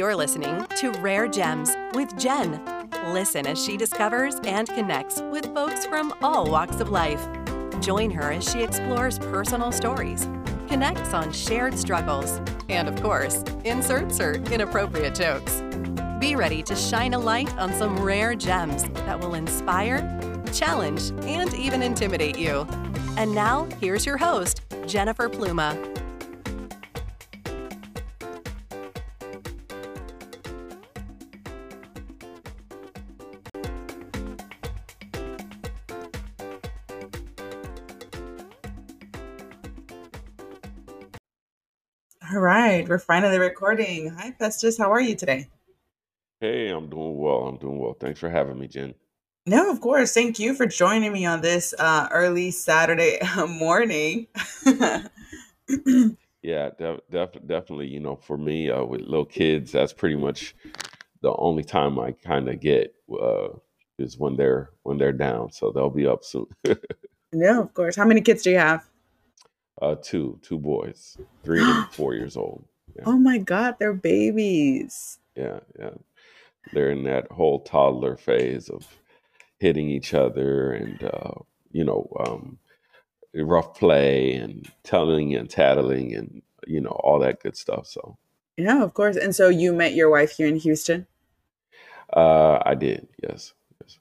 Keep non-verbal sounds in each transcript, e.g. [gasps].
You're listening to Rare Gems with Jenn. Listen as she discovers and connects with folks from all walks of life. Join her as she explores personal stories, connects on shared struggles, and of course, inserts her inappropriate jokes. Be ready to shine a light on some rare gems that will inspire, challenge, and even intimidate you. And now, here's your host, Jennifer Pluma. We're finally recording. Hi, Festus. How are you today? Hey, I'm doing well. I'm doing well. Thanks for having me, Jenn. No, of course. Thank you for joining me on this uh, early Saturday morning. [laughs] Yeah, def- def- definitely. You know, for me, uh, with little kids, that's pretty much the only time I kind of get uh, is when they're when they're down. So they'll be up soon. [laughs] no, of course. How many kids do you have? uh, two, two boys, three and [gasps] four years old. Yeah, Oh my God, they're babies. yeah, yeah. They're in that whole toddler phase of hitting each other and uh, you know um, rough play and telling and tattling and you know all that good stuff. So Yeah, of course. And so you met your wife here in Houston? uh, I did, yes, yes.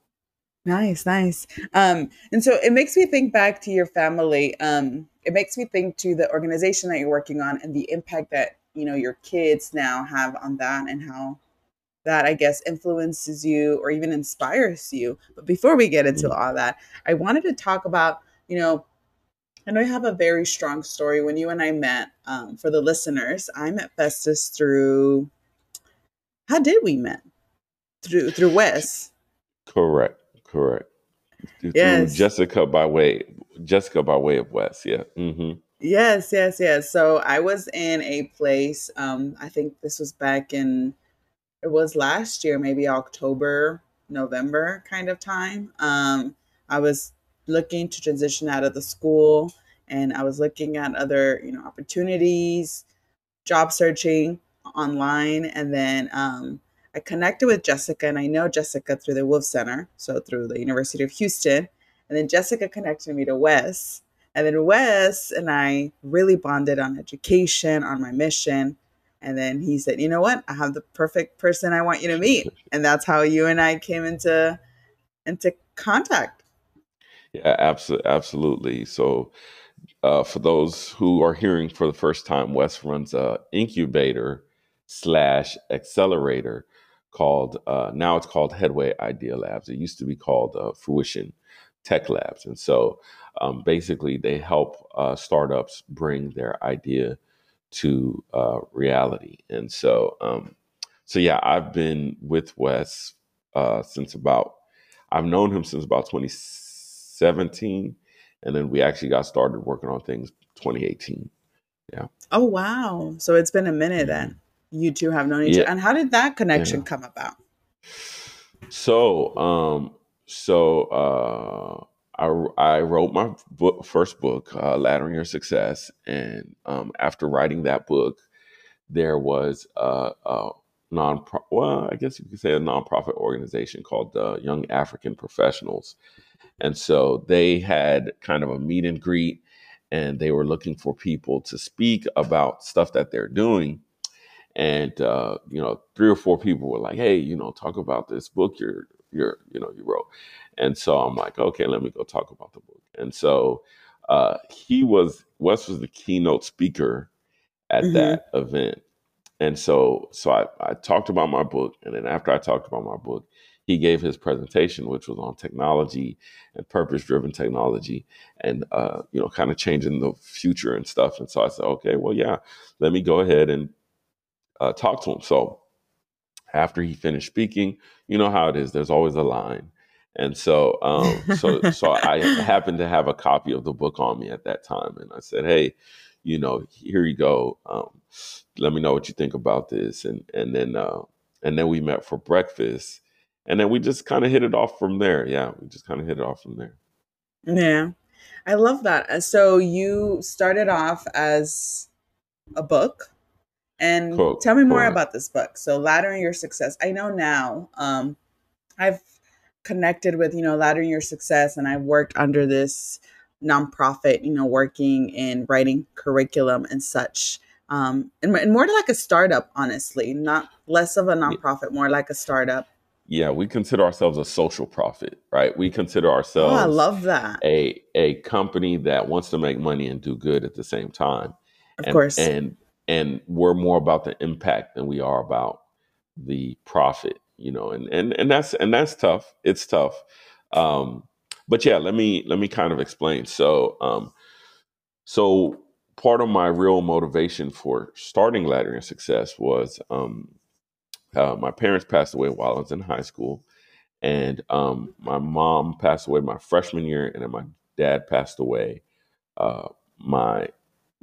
Nice, nice. Um, and so it makes me think back to your family. Um, it makes me think to the organization that you're working on and the impact that you know your kids now have on that and how that I guess influences you or even inspires you. But before we get into Mm. all that, I wanted to talk about, you know, I know you have a very strong story. When you and I met, um, for the listeners, I met Festus through how did we met? Through through Wes. Correct, correct. Through Yes. Jessica by way, Jessica by way of Wes. Yeah. hmm Yes, yes, yes. So I was in a place, um, I think this was back in, it was last year, maybe October, November kind of time. Um, I was looking to transition out of the school and I was looking at other, you know, opportunities, job searching online. And then um, I connected with Jessica and I know Jessica through the Wolff Center, so through the University of Houston. And then Jessica connected me to Wes. And then Wes and I really bonded on education, on my mission. And then he said, "You know what? I have the perfect person I want you to meet." And that's how you and I came into into contact. Yeah, absolutely, absolutely. So, uh, for those who are hearing for the first time, Wes runs a incubator slash accelerator called uh, now it's called Headway Idea Labs. It used to be called uh, Fruition Tech Labs, and so um, basically they help uh, startups bring their idea to uh, reality. And so, um, so yeah, I've been with Wes uh, since about I've known him since about 2017, and then we actually got started working on things 2018. Yeah. Oh wow! So it's been a minute then. You two have known each Yeah, other. And how did that connection yeah. come about? So, um, so uh, I I wrote my book, first book, uh, Laddering Your Success, and um, after writing that book, there was a, a non well, I guess you could say a nonprofit organization called uh, Young African Professionals, and so they had kind of a meet and greet, and they were looking for people to speak about stuff that they're doing. And uh, you know, three or four people were like, "Hey, you know, talk about this book you're you're you know you wrote." And so I'm like, "Okay, let me go talk about the book." And so uh, he was Wes was the keynote speaker at hmm that event. And so so I, I talked about my book, and then after I talked about my book, he gave his presentation, which was on technology and purpose-driven technology, and uh, you know, kind of changing the future and stuff. And so I said, okay, well, yeah, let me go ahead and uh, talk to him. So after he finished speaking, you know how it is. There's always a line, and so um, so [laughs] so I happened to have a copy of the book on me at that time, and I said, hey, you know, here you go. Um, let me know what you think about this, and and then uh, and then we met for breakfast, and then we just kind of hit it off from there. Yeah, we just kind of hit it off from there. Yeah, I love that. Uh, So you started off as a book, And Cool. tell me more about this book. So, Laddering Your Success. I know now um, I've connected with, you know, Laddering Your Success, and I've worked under this nonprofit, you know, working in writing curriculum and such. Um, and, and more like a startup, honestly, not less of a nonprofit, more like a startup. Yeah, we consider ourselves a social profit, right? We consider ourselves Oh, I love that. a a company that wants to make money and do good at the same time. Of and, course. And and we're more about the impact than we are about the profit, you know, and and and that's and that's tough. It's tough. Um, but yeah, let me let me kind of explain. So um, so part of my real motivation for starting Laddering Success was um, uh, my parents passed away while I was in high school, and um, my mom passed away my freshman year, and then my dad passed away uh, my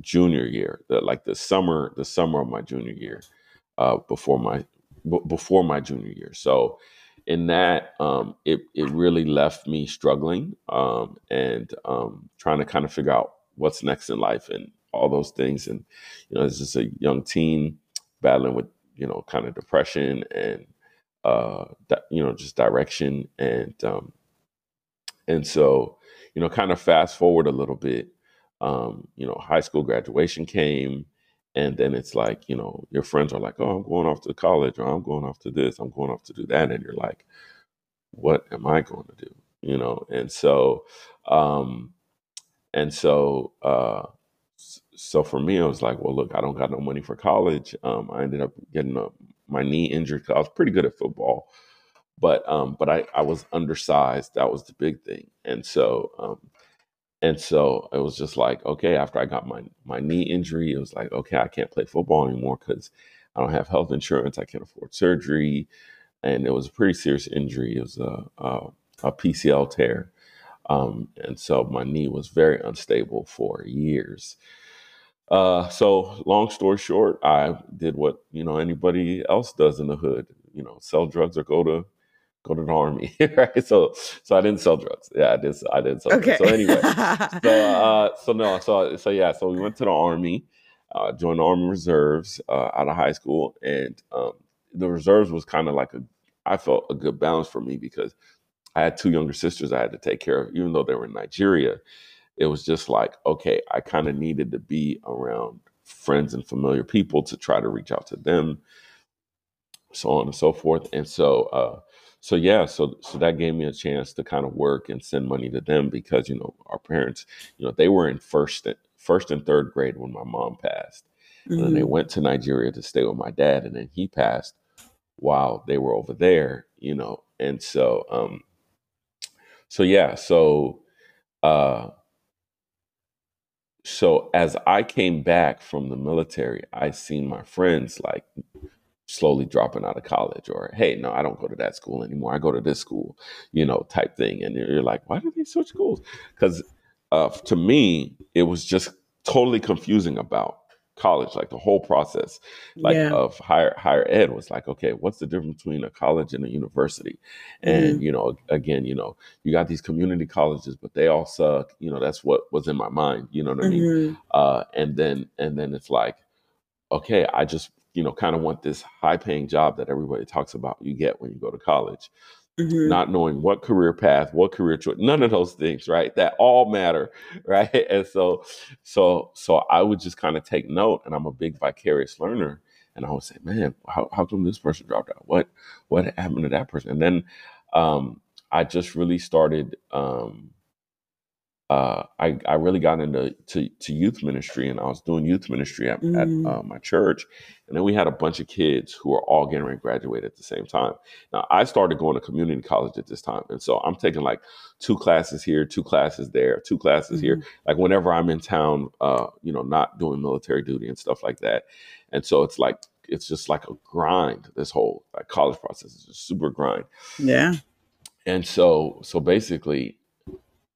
junior year, the, like the summer, the summer of my junior year, uh, before my b- before my junior year. So in that, um, it it really left me struggling um, and um, trying to kind of figure out what's next in life and all those things. And you know, as just a young teen battling with you know kind of depression and uh, di- you know just direction and um, and so you know kind of fast forward a little bit um, you know, high school graduation came, and then it's like, you know, your friends are like, oh, I'm going off to college, or I'm going off to this, I'm going off to do that, and you're like, what am I going to do? You know, and so, um, and so, uh, so for me, I was like, well, look, I don't got no money for college. Um, I ended up getting a, my knee injured 'cause I was pretty good at football, but um, but I I was undersized. That was the big thing, and so um, and so it was just like, okay, after I got my my knee injury, it was like, okay, I can't play football anymore because I don't have health insurance. I can't afford surgery, and it was a pretty serious injury. It was a a, a PCL tear, um, and so my knee was very unstable for years. Uh, so long story short, I did what you know anybody else does in the hood. You know, sell drugs or go to go to the army, [laughs] right? So, so I didn't sell drugs. Yeah, I did. I didn't sell okay. drugs. So anyway, [laughs] so uh, so no, so so yeah, so we went to the army, uh, joined the army reserves uh, out of high school, and um, the reserves was kind of like a, I felt a good balance for me because I had two younger sisters I had to take care of, even though they were in Nigeria. It was just like, okay, I kind of needed to be around friends and familiar people to try to reach out to them, so on and so forth. And so, uh, so yeah, so so that gave me a chance to kind of work and send money to them because you know our parents, you know, they were in first and first and third grade when my mom passed, and then they went to Nigeria to stay with my dad, and then he passed while they were over there, you know, and so um, so yeah, so uh, so as I came back from the military, I seen my friends like slowly dropping out of college or hey no i don't go to that school anymore. I go to this school you know type thing. And you're like why did they switch schools? Because uh, to me it was just totally confusing about college like the whole process like yeah. of higher higher ed was like okay what's the difference between a college and a university? And you know again you know you got these community colleges but they all suck. You know that's what was in my mind you know what i mean? Mhm. uh, and then and then it's like okay i just you know kind of want this high paying job that everybody talks about you get when you go to college. Mhm. not knowing what career path what career choice none of those things right? That all matter [laughs] right? And so so so i would just kind of take note and i'm a big vicarious learner and i would say man how, how come this person dropped out? What what happened to that person? And then um i just really started um uh, I, I really got into to, to youth ministry and I was doing youth ministry at, at Mm. uh, my church. And then we had a bunch of kids who were all getting ready to graduate at the same time. Now, I started going to community college at this time. And so I'm taking like two classes here, two classes there, two classes here. Mhm. Like whenever I'm in town, uh, you know, not doing military duty and stuff like that. And so it's like, it's just like a grind. This whole like college process is just super grind Yeah. and so so basically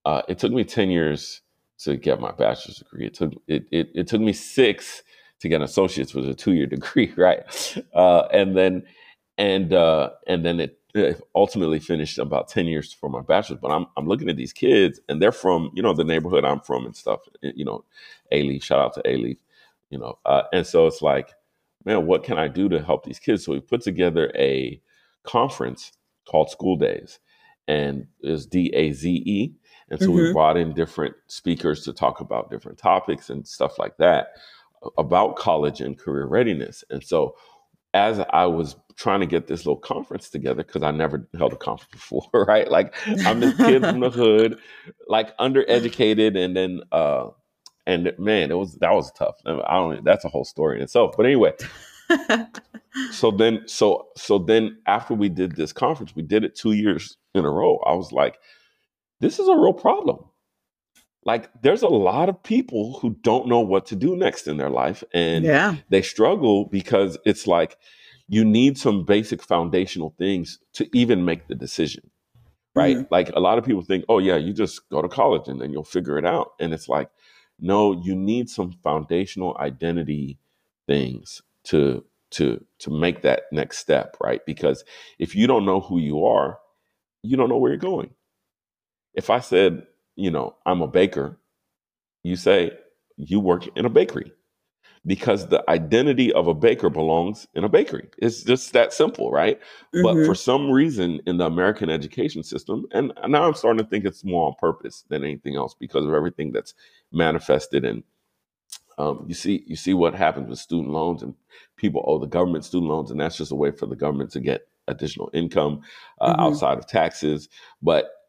uh, it took me 10 years to get my bachelor's degree it took it, it, it took me six to get an associate's which was a two-year [laughs] degree right uh, and then and uh, and then it, it ultimately finished about 10 years for my bachelor's but I'm, I'm looking at these kids and they're from you know the neighborhood i'm from and stuff you know Alief shout out to Alief you know uh, and so it's like man, what can I do to help these kids? So we put together a conference called School Days, and is D A Z E. And so we Mm-hmm. brought in different speakers to talk about different topics and stuff like that about college and career readiness. And so as I was trying to get this little conference together, because I never held a conference [laughs] before, right? Like I'm this kid from the [laughs] hood, like undereducated, and then uh and man, it was that was tough. I don't that's a whole story in itself. But anyway, so [laughs] then so so then after we did this conference, we did it two years in a row. I was like, this is a real problem. Like there's a lot of people who don't know what to do next in their life. And yeah. they struggle because it's like you need some basic foundational things to even make the decision right Mhm. like a lot of people think oh yeah you just go to college and then you'll figure it out and it's like no you need some foundational identity things to to to make that next step right because if you don't know who you are you don't know where you're going if i said you know i'm a baker you say you work in a bakery because the identity of a baker belongs in a bakery. It's just that simple, right? But Mhm. for some reason in the American education system, and now I'm starting to think it's more on purpose than anything else because of everything that's manifested and um, you see you see what happens with student loans and people owe the government student loans and that's just a way for the government to get additional income uh, Mhm. outside of taxes but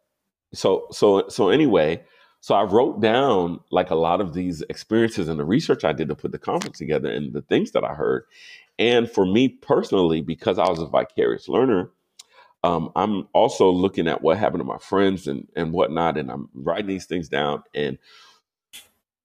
so so so anyway so i wrote down like a lot of these experiences and the research i did to put the conference together and the things that i heard. And for me personally because i was a vicarious learner um, i'm also looking at what happened to my friends and and whatnot and i'm writing these things down. And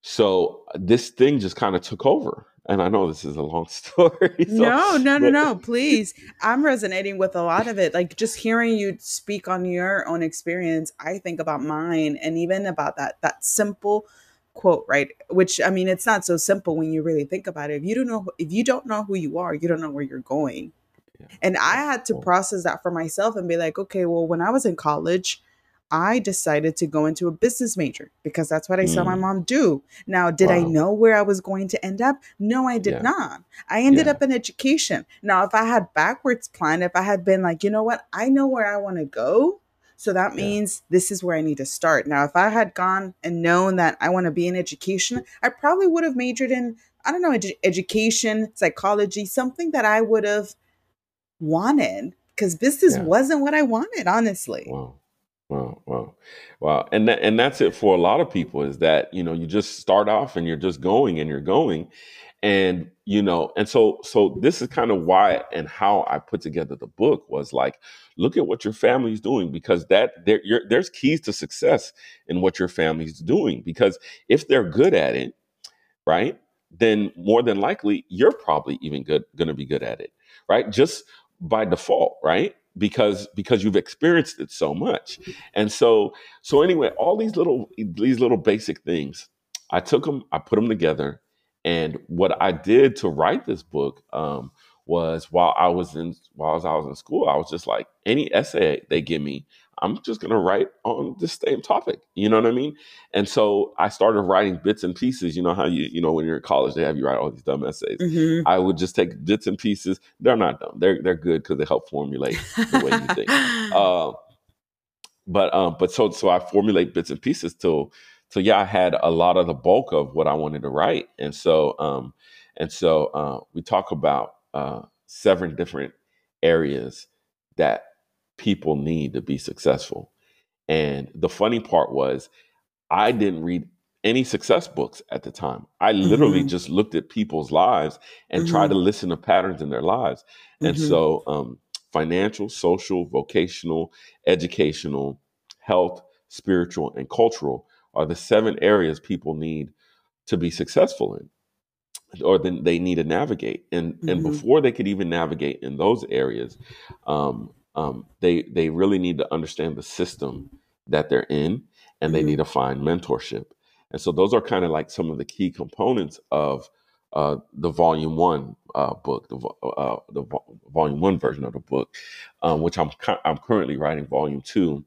so this thing just kind of took over and i know this is a long [laughs] story so- no, no, no, no. Please. I'm resonating with a lot of it. Like just hearing you speak on your own experience, I think about mine and even about that that simple quote, right? Which I mean, it's not so simple when you really think about it. If you don't know if you don't know who you are, you don't know where you're going. Yeah. And I had to process that for myself and be like, okay, well, when I was in college, I decided to go into a business major because that's what I saw my Mm. mom do. Now, did I know where I was going to end up? No, I did Yeah. not. I ended Yeah. up in education. Now, if I had backwards planned, if I had been like, you know what, I know where I want to go. So that Yeah. means this is where I need to start. Now, if I had gone and known that I want to be in education, I probably would have majored in, I don't know, edu- education, psychology, something that I would have wanted because business Yeah. wasn't what I wanted, honestly. Wow. Wow, wow, wow, and that, and that's it for a lot of people. Is that you know you just start off and you're just going and you're going, and you know, and so so this is kind of why and how I put together the book was like, look at what your family's doing because that there you're, there's keys to success in what your family's doing because if they're good at it, right, then more than likely you're probably even good going to be good at it, right? Just by default, right? Because because you've experienced it so much. And so so anyway, all these little these little basic things, I took them, I put them together, and what I did to write this book um, was while I was in while I was, in school, I was just like any essay they give me, I'm just gonna write on this same topic. You know what I mean? And so I started writing bits and pieces. You know how you you know when you're in college they have you write all these dumb essays. Mhm. I would just take bits and pieces. They're not dumb. They're they're good because they help formulate the way you think. Uh, [laughs] but um, but so so I formulate bits and pieces till so yeah, I had a lot of the bulk of what I wanted to write, and so um, and so uh, we talk about uh, seven different areas that people need to be successful. And the funny part was, I didn't read any success books at the time. I literally Mhm. just looked at people's lives and tried to listen to patterns in their lives. And Mhm. so, um, financial, social, vocational, educational, health, spiritual, and cultural are the seven areas people need to be successful in or then they need to navigate and and Mhm. before they could even navigate in those areas um, um, they they really need to understand the system that they're in and they Mhm. need to find mentorship and so those are kind of like some of the key components of uh, the volume one uh, book the, vo- uh, the vo- volume one version of the book um, which I'm cu- I'm currently writing volume two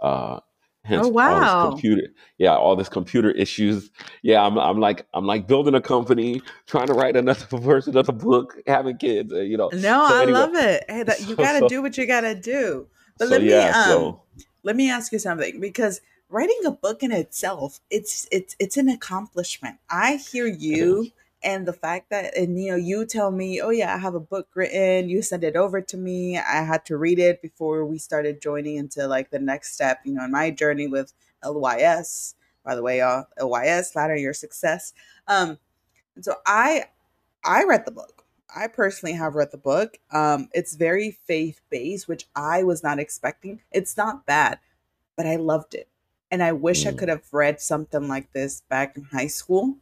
uh, Hence Oh wow. computer, yeah, all this computer issues. Yeah, I'm, I'm like, I'm like building a company, trying to write another [laughs] version of the book, having kids, uh, you know. No, So I anyway, love it. Hey, that [laughs] you so gotta so do what you gotta do. But let me yeah, um so let me ask you something because writing a book in itself it's it's it's an accomplishment i hear you. And the fact that and you know you tell me oh yeah i have a book written you send it over to me i had to read it before we started joining into like the next step you know in my journey with lys by the way y'all lys ladder your success um and so i I read the book. I personally have read the book. Um, it's very faith based, which I was not expecting. It's not bad, but I loved it. And I wish I Mm, could have read something like this back in high school,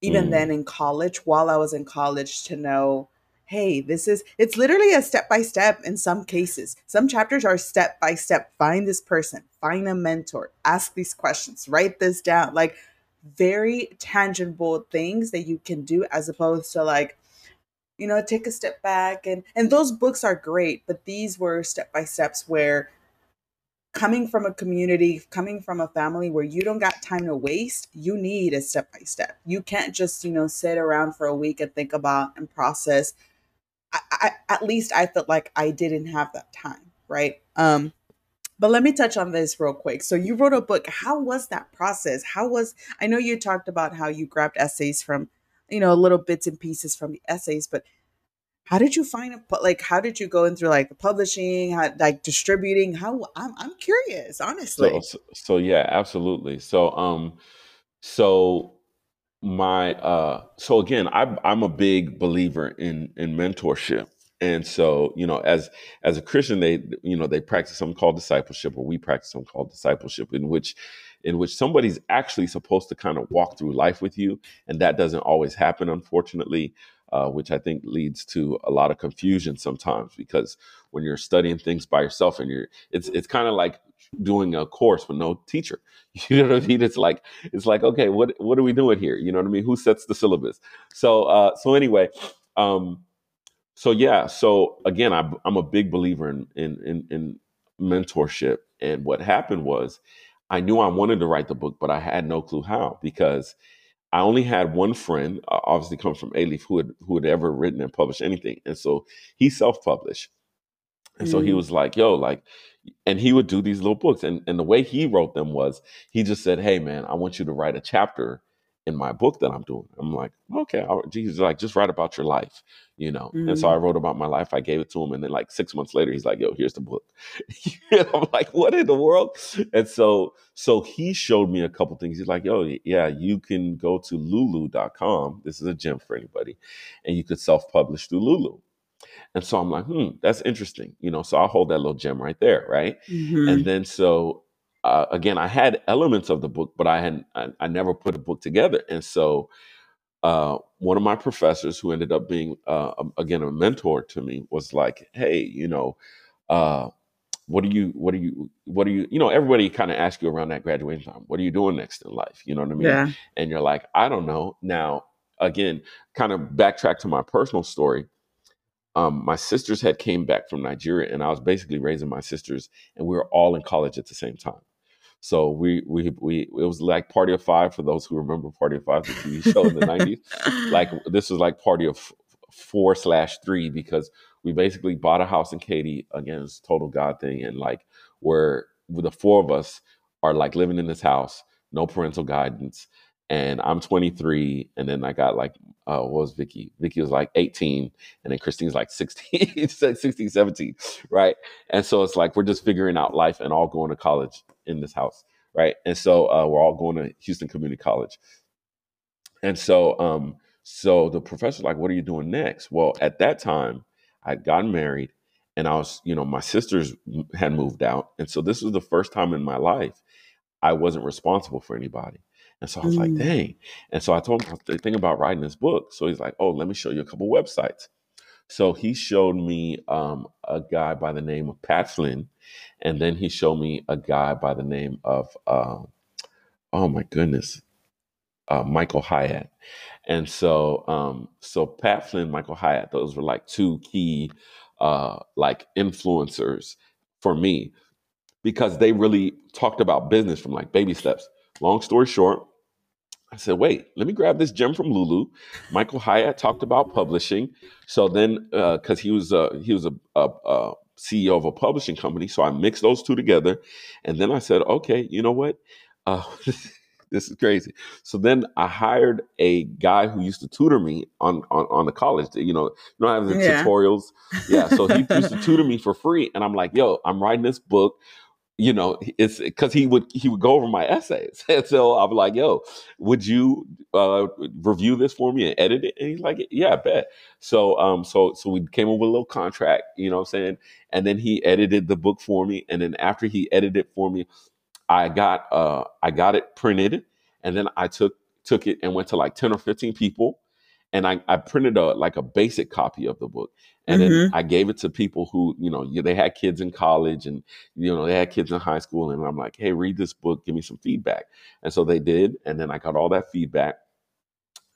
even then mm, in college, while I was in college, to know hey, this is, it's literally a step by step in some cases. Some chapters are step by step. Find this person, find a mentor, ask these questions, write this down. Like, very tangible things that you can do as opposed to like you know take a step back and and those books are great but these were step by steps where coming from a community coming from a family where you don't got time to waste you need a step by step you can't just you know sit around for a week and think about and process I, I at least i felt like i didn't have that time right um but let me touch on this real quick. So you wrote a book. How was that process? How was I know you talked about how you grabbed essays from, you know, little bits and pieces from the essays, but how did you find a like how did you go in through like the publishing, how, like distributing? How I'm I'm curious, honestly. so so yeah, absolutely. So um, so my uh so again i'm i'm a big believer in in mentorship and so you know as as a christian they you know they practice something called discipleship or we practice something called discipleship in which in which somebody's actually supposed to kind of walk through life with you and that doesn't always happen unfortunately uh, which i think leads to a lot of confusion sometimes because when you're studying things by yourself and you're it's it's kind of like doing a course with no teacher. [laughs] You know what i mean? It's like it's like okay what what are we doing here? You know what i mean? Who sets the syllabus? So uh so anyway um so yeah so again i'm, I'm a big believer in, in in in mentorship. And what happened was i knew i wanted to write the book but i had no clue how because i only had one friend uh, obviously come from a who had who had ever written and published anything and so he self-published and so he Mm, was like, yo, like, and he would do these little books. And, and the way he wrote them was he just said, hey, man, I want you to write a chapter in my book that I'm doing. I'm like, okay, right. Jesus, like, just write about your life, you know? And so I mm, wrote about my life. I gave it to him. And then, like, six months later, he's like, yo, here's the book. [laughs] I'm like, what in the world? And so, so he showed me a couple things. He's like, yo, yeah, you can go to lulu.com. This is a gem for anybody. And you could self publish through Lulu. And so I'm like, hmm, that's interesting. You know, so I'll hold that little gem right there, right? And mhm, then so uh, again, I had elements of the book, but I had I, I never put a book together. And so uh, one of my professors, who ended up being uh, again a mentor to me, was like, hey, you know, uh, what are you, what are you, what are you, you know, everybody kind of asks you around that graduation time, what are you doing next in life? You know what I mean? Yeah. And you're like, I don't know. Now, again, kind of backtrack to my personal story um, my sisters had came back from Nigeria, and I was basically raising my sisters, and we were all in college at the same time. So we we we it was like Party of Five for those who remember Party of Five, the TV show in the nineties. Like [laughs] this was like Party of four slash three because we basically bought a house in Katy again, it's total God thing, and like where the four of us are like living in this house, no parental guidance, and I'm 23, and then I got like uh, what was Vicky? Vicky was like 18, and then Christine's like 16, [laughs] 16, 17, right? And so it's like we're just figuring out life and all going to college in this house, right? And so uh, we're all going to Houston Community College. And so um so the professor's like, what are you doing next? Well, at that time, I'd gotten married and I was, you know, my sisters had moved out. And so this was the first time in my life I wasn't responsible for anybody. And so I was like, Mm, dang. And so I told him I was thinking about writing this book. So he's like, oh, let me show you a couple websites. So he showed me um, a guy by the name of Pat Flynn, and then he showed me a guy by the name of uh, oh my goodness, uh, Michael Hyatt. And so um, so Pat Flynn, Michael Hyatt, those were like two key uh, like influencers for me because they really talked about business from like baby steps. Long story short, I said, wait, let me grab this gem from Lulu. Michael Hyatt talked about publishing. So then, because uh, he was a, he was a, a, a, CEO of a publishing company, so I mixed those two together, and then I said, okay, you know what? Uh, [laughs] this is crazy. So then I hired a guy who used to tutor me on on, on the college. You know, you know, I have the yeah. tutorials. Yeah, so he used to [laughs] tutor me for free, and I'm like, yo, I'm writing this book you know, it's because he would he would go over my essays, [laughs] and so I'm like, "Yo, would you uh, review this for me and edit it?" And he's like, "Yeah, I bet." So, um, so so we came up with a little contract, you know, what I'm saying, and then he edited the book for me, and then after he edited it for me, I got uh I got it printed, and then I took took it and went to like ten or fifteen people, and I, I printed a like a basic copy of the book and mm-hmm. then I gave it to people who, you know, they had kids in college and, you know, they had kids in high school. And I'm like, hey, read this book, give me some feedback. And so they did. And then I got all that feedback.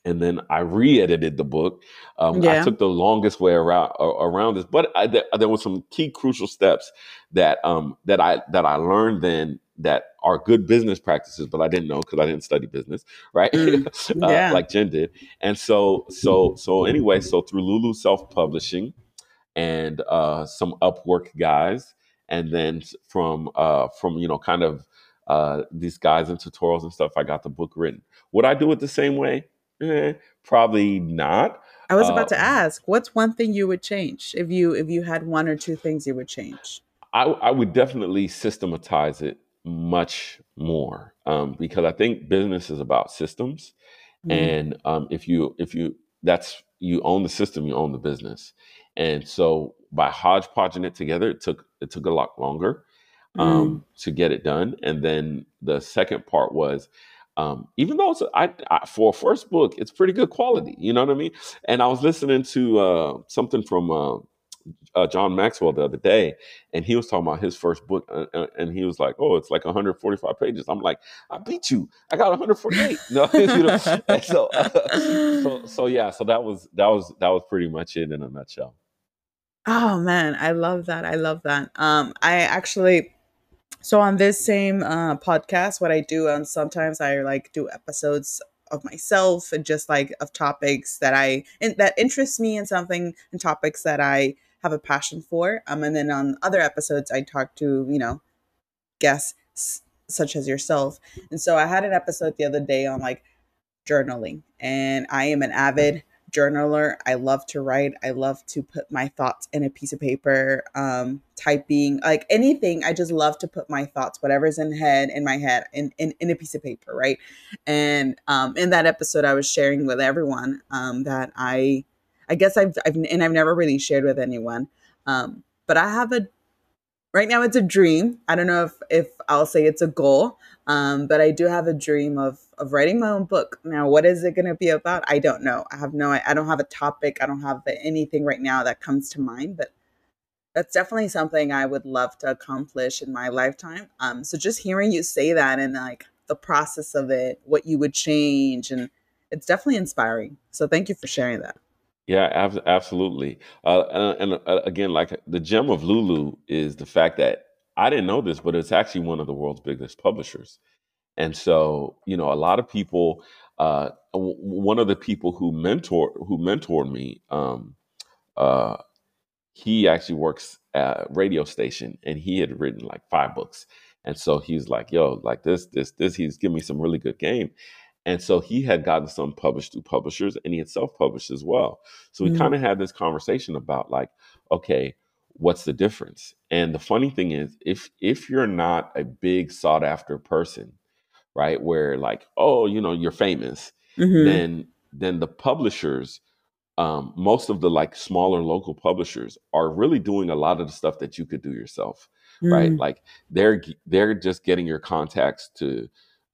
And then I re-edited the book. Um, yeah. I took the longest way around around this, but I, there, there were some key crucial steps that um, that I that I learned then that are good business practices, but I didn't know because I didn't study business, right? Mm, [laughs] yeah. uh, like Jenn did. And so, so, so anyway, so through Lulu Self Publishing, and uh, some Upwork guys, and then from uh, from you know kind of uh, these guys and tutorials and stuff, I got the book written. Would I do it the same way? Eh, probably not. I was about to uh, ask, what's one thing you would change if you if you had one or two things you would change? I, I would definitely systematize it much more um, because I think business is about systems, mm-hmm. and um, if you if you that's you own the system, you own the business, and so by hodgepodging it together, it took it took a lot longer um, mm. to get it done. And then the second part was, um, even though it's I, I, for a first book, it's pretty good quality. You know what I mean? And I was listening to uh, something from uh, uh, John Maxwell the other day, and he was talking about his first book, uh, uh and he was like, "Oh, it's like 145 pages." I'm like, "I beat you! I got 148." [laughs] no, [laughs] you know? so, uh, [laughs] so, so yeah, so that was that was that was pretty much it in a nutshell. Oh man, I love that. I love that. Um, I actually so on this same uh podcast, what I do and sometimes I like do episodes of myself and just like of topics that I in, that interest me in something and topics that I have a passion for. Um, and then on other episodes, I talk to you know guests such as yourself. And so I had an episode the other day on like journaling, and I am an avid journaler. I love to write. I love to put my thoughts in a piece of paper, um, typing, like anything. I just love to put my thoughts, whatever's in head in my head, in in, in a piece of paper, right? And um, in that episode, I was sharing with everyone um, that I, I guess I've, I've and I've never really shared with anyone, um, but I have a right now it's a dream. I don't know if if I'll say it's a goal, um, but I do have a dream of of writing my own book. Now, what is it going to be about? I don't know. I have no. I don't have a topic. I don't have anything right now that comes to mind. But that's definitely something I would love to accomplish in my lifetime. Um, so just hearing you say that and like the process of it, what you would change, and it's definitely inspiring. So thank you for sharing that. Yeah, ab- absolutely. Uh, and, and uh, again, like the gem of Lulu is the fact that I didn't know this, but it's actually one of the world's biggest publishers. And so, you know, a lot of people. Uh, w- one of the people who mentor who mentored me, um, uh, he actually works at a radio station, and he had written like five books. And so he's like, "Yo, like this, this, this." He's giving me some really good game. And so he had gotten some published through publishers and he had self published as well. So we mm-hmm. kind of had this conversation about like, okay, what's the difference? And the funny thing is, if if you're not a big sought after person, right, where like, oh, you know, you're famous, mm-hmm. then then the publishers, um, most of the like smaller local publishers are really doing a lot of the stuff that you could do yourself, mm-hmm. right? Mm. Like they're they're just getting your contacts to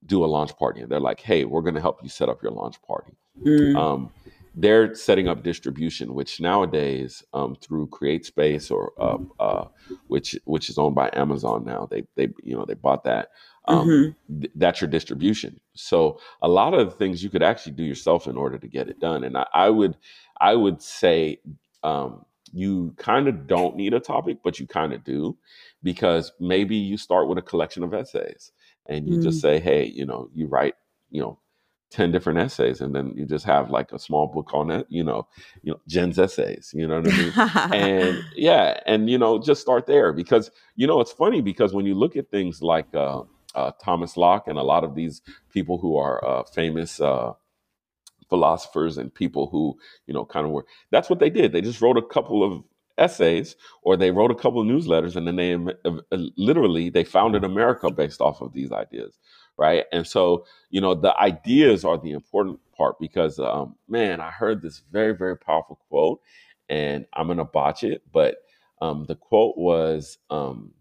do a launch party and they're like, hey, we're going to help you set up your launch party. Mm. Um, they're setting up distribution, which nowadays um, through CreateSpace or uh, uh, which which is owned by Amazon now. They they you know they bought that. Um, mm-hmm. th- that's your distribution. So a lot of the things you could actually do yourself in order to get it done. And I, I would I would say um, you kind of don't need a topic, but you kind of do because maybe you start with a collection of essays and you just Mm. say, hey, you know, you write, you know, 10 different essays and then you just have like a small book on it, you know, you know, Jenn's essays, you know what I mean? and [laughs] yeah, and you know, just start there because you know it's funny because when you look at things like uh, uh, Thomas Locke and a lot of these people who are uh, famous uh, philosophers and people who you know kind of were that's what they did. They just wrote a couple of essays or they wrote a couple of newsletters and then they uh, uh, literally they founded America based off of these ideas, right? And so you know the ideas are the important part because um, man, I heard this very very powerful quote and I'm gonna botch it, but um, the quote was um,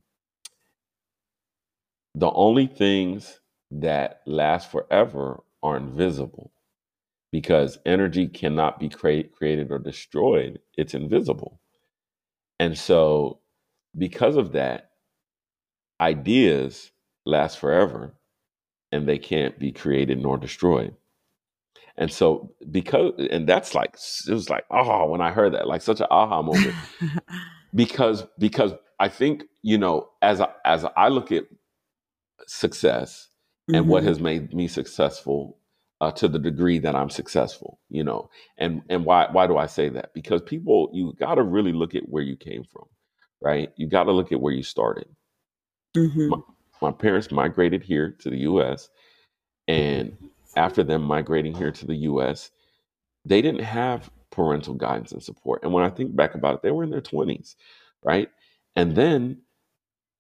the only things that last forever are invisible because energy cannot be crea- created or destroyed, it's invisible. And so, because of that, ideas last forever and they can't be created nor destroyed. And so, because, and that's like, it was like, oh, when I heard that, like such an aha moment [laughs] because because I think you know as I, as I look at success and what Mhm. has made me successful uh, to the degree that I'm successful, you know, and and why why do I say that? Because people you got to really look at where you came from, right? You got to look at where you started. Mhm. My, my parents migrated here to the U.S. and after them migrating here to the U.S., they didn't have parental guidance and support. And when I think back about it, they were in their 20s, right? And then,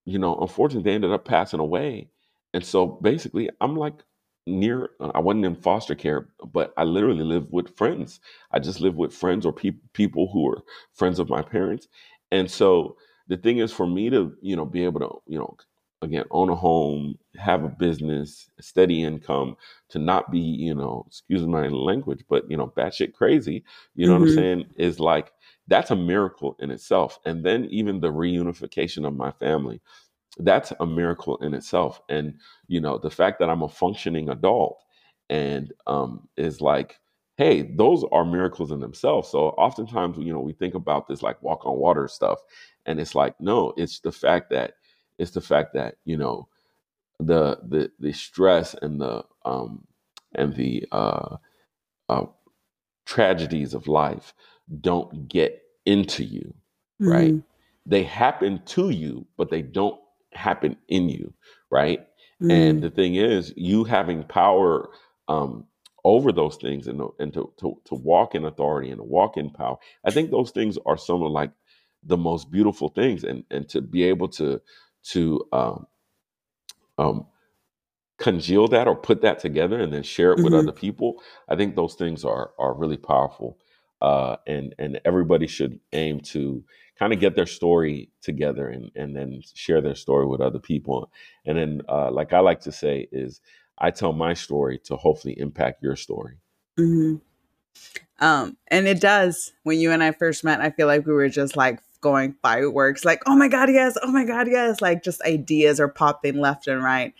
you know, unfortunately, they ended up passing away. And so basically, I'm like near, I wasn't in foster care, but I literally lived with friends. I just lived with friends or pe- people who were friends of my parents. And so the thing is for me to, you know, be able to, you know, again, own a home, have a business, a steady income, to not be, you know, excuse my language, but, you know, batshit crazy, you know what I'm Mhm. saying, is like, that's a miracle in itself. And then even the reunification of my family, that's a miracle in itself. And, you know, the fact that I'm a functioning adult and um, is like, hey, those are miracles in themselves. So oftentimes, you know, we think about this like walk on water stuff. And it's like, no, it's the fact that, it's the fact that, you know, the the the stress and the um and the uh, uh tragedies of life don't get into you right Mhm. they happen to you but they don't happen in you right and Mm. the thing is you having power um over those things and, and to, to to walk in authority and to walk in power i think those things are some of like the most beautiful things and and to be able to to um um congeal that or put that together and then share it with Mhm. other people i think those things are are really powerful uh and and everybody should aim to kind of get their story together and and then share their story with other people and then uh like i like to say is i tell my story to hopefully impact your story Mhm. Um, and it does. When you and I first met, I feel like we were just like going fireworks, like, oh my God, yes, oh my God, yes. Like just ideas are popping left and right.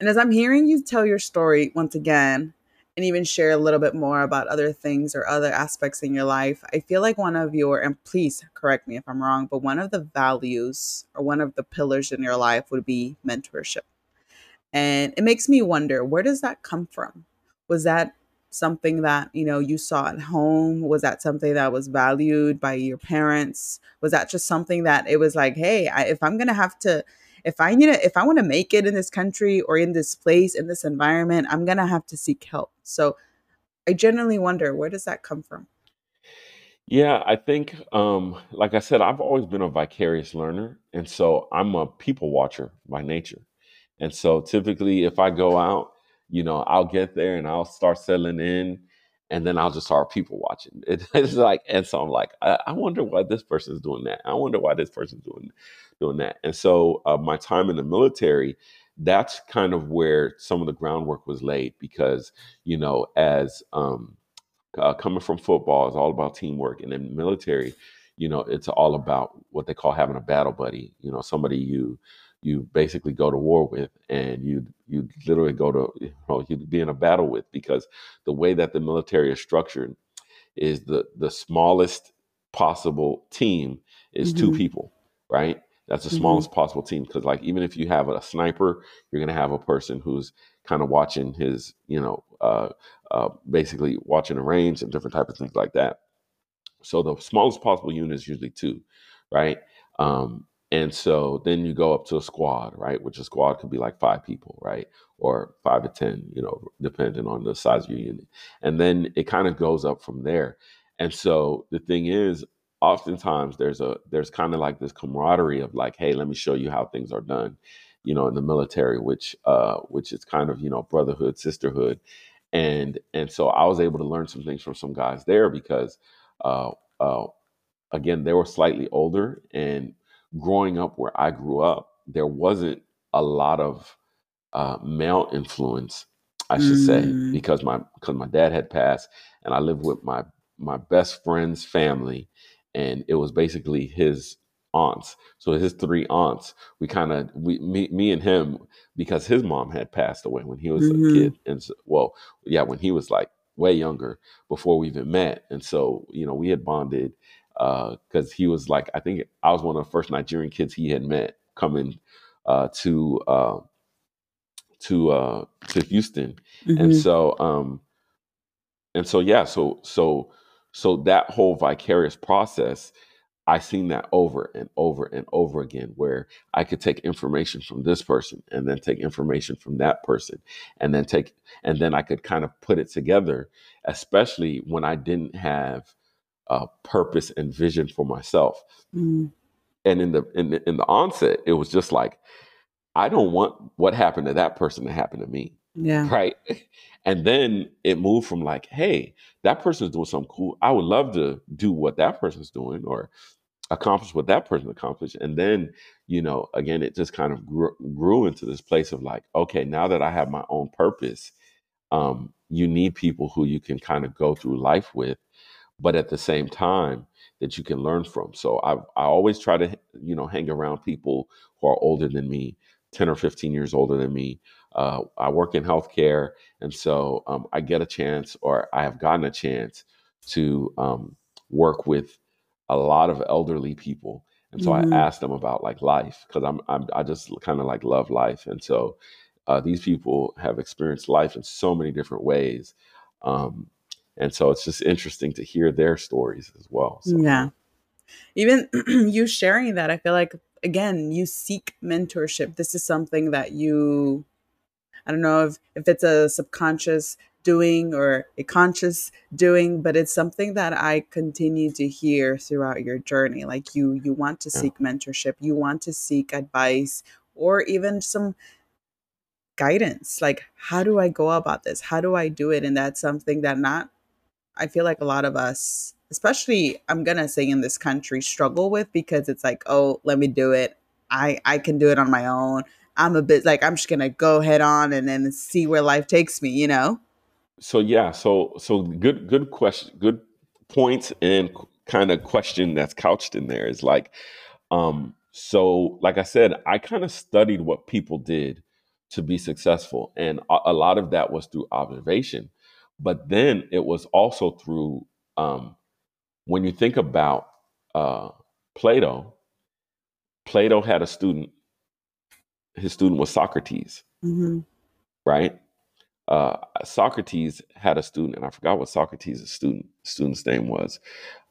And as I'm hearing you tell your story once again, and even share a little bit more about other things or other aspects in your life, I feel like one of your, and please correct me if I'm wrong, but one of the values or one of the pillars in your life would be mentorship. And it makes me wonder, where does that come from? Was that something that, you know, you saw at home? Was that something that was valued by your parents? Was that just something that it was like, hey, I, if I'm to have to if I need to, if I want to make it in this country or in this place, in this environment, I'm going to have to seek help. So I generally wonder, where does that come from? Yeah, I think, um, like I said, I've always been a vicarious learner. And so I'm a people watcher by nature. And so typically, if I go out, you know, I'll get there and I'll start settling in and then I'll just start people watching. [laughs] It- it's like, and so I'm like, I, I wonder why this person's doing that. I wonder why this person's doing doing that. And so uh, my time in the military, that's kind of where some of the groundwork was laid because, you know, as um, uh, coming from football is all about teamwork and in military you know it's all about what they call having a battle buddy you know somebody you you basically go to war with and you you literally go to you know you be in a battle with because the way that the military is structured is the the smallest possible team is Mm-hmm. two people, right? That's the smallest possible team because, like, even if you have a sniper, you're gonna have a person who's kind of watching his, you know, uh, uh, basically watching the range and different type of things like that. So the smallest possible unit is usually two, right? Um, and so then you go up to a squad, right? Which a squad could be like five people, right? Or five to 10, you know, depending on the size of your unit. And then it kind of goes up from there. And so the thing is, oftentimes there's a there's kind of like this camaraderie of like, hey, let me show you how things are done, you know, in the military, which uh which is kind of, you know, brotherhood, sisterhood. And and so I was able to learn some things from some guys there because uh uh again, they were slightly older and growing up where I grew up, there wasn't a lot of uh, male influence, I should say, Mm. because my because my dad had passed, and I lived with my my best friend's family, and it was basically his aunts. So his three aunts, we kind of we me me and him because his mom had passed away when he was Mhm. a kid, and so, well, yeah, when he was like way younger before we even met, and so you know we had bonded because he was like I think I was one of the first Nigerian kids he had met coming uh, to uh, to uh, to Houston, and Mhm. so um, and so yeah, so so so that whole vicarious process, I seen that over and over and over again, where I could take information from this person and then take information from that person, and then take and then I could kind of put it together, especially when I didn't have uh, purpose and vision for myself Mm. and in the in the, in the onset it was just like i don't want what happened to that person to happen to me Yeah. right [laughs] and then it moved from like hey that person's doing something cool i would love to do what that person's doing or accomplish what that person accomplished and then you know again it just kind of grew, grew into this place of like okay now that i have my own purpose um, you need people who you can kind of go through life with but at the same time that you can learn from. So I I always try to you know hang around people who are older than me, ten or fifteen years older than me. Uh, I work in healthcare, and so um, I get a chance, or I have gotten a chance to um, work with a lot of elderly people. And so Mhm. I asked them about like life because I'm, I'm I just kind of like love life, and so uh, these people have experienced life in so many different ways. Um, and so it's just interesting to hear their stories as well. So, Yeah. Even [clears throat] you sharing that, I feel like again, you seek mentorship. This is something that you I don't know if, if it's a subconscious doing or a conscious doing, but it's something that I continue to hear throughout your journey. Like you you want to Yeah. seek mentorship, you want to seek advice or even some guidance. Like how do I go about this? How do I do it? And that's something that not I feel like a lot of us, especially I'm gonna say in this country, struggle with because it's like, oh, let me do it. I I can do it on my own. I'm a bit like I'm just gonna go head on and then see where life takes me. You know? so yeah, so so good good question, good points and kind of question that's couched in there is like, um, so like I said, I kind of studied what people did to be successful, and a, a lot of that was through observation, but then it was also through um, when you think about uh, Plato. Plato had a student. His student was Socrates, Mm-hmm. right? Uh, Socrates had a student, and I forgot what Socrates' student student's name was.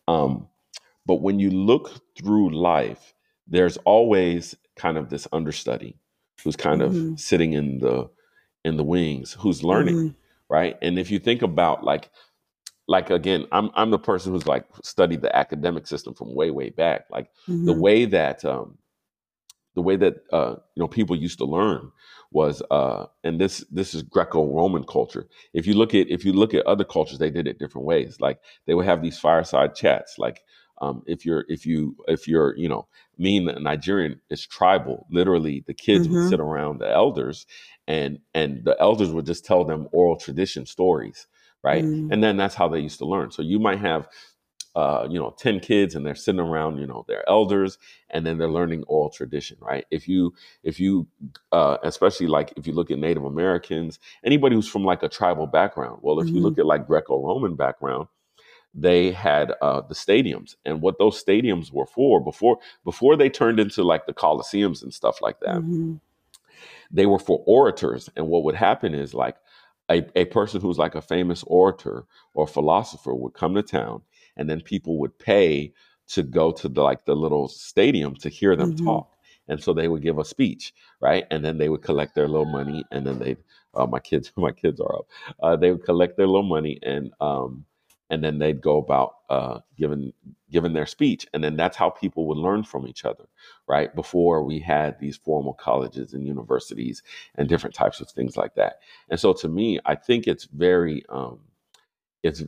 Um, but when you look through life, there's always kind of this understudy who's kind Mhm. of sitting in the in the wings, who's learning, Mhm. Right? And if you think about like like again, I'm I'm the person who's like studied the academic system from way way back, like the Mhm. way that um, the way that uh, you know people used to learn was uh, and this this is Greco-Roman culture. If you look at if you look at other cultures, they did it different ways. Like they would have these fireside chats. Like um, if you're if you if you're you know me and Nigerian is tribal. Literally, the kids would Mhm. sit around the elders, and and the elders would just tell them oral tradition stories, right? Mm. And then that's how they used to learn. So you might have uh, you know, 10 kids and they're sitting around, you know, their elders and then they're learning oral tradition, right? If you, if you, uh, especially like if you look at Native Americans, anybody who's from like a tribal background, well, if you Mhm. look at like Greco Roman background, they had uh, the stadiums and what those stadiums were for before before they turned into like the coliseums and stuff like that Mhm. They were for orators. And what would happen is like a, a person who's like a famous orator or philosopher would come to town and then people would pay to go to the like the little stadium to hear them Mhm. talk. And so they would give a speech right? And then they would collect their little money and then they uh, my kids [laughs] my kids are up. Uh, they would collect their little money and um and then they'd go about uh giving giving their speech and then that's how people would learn from each other right? Before we had these formal colleges and universities and different types of things like that. And so to me i think it's very um it's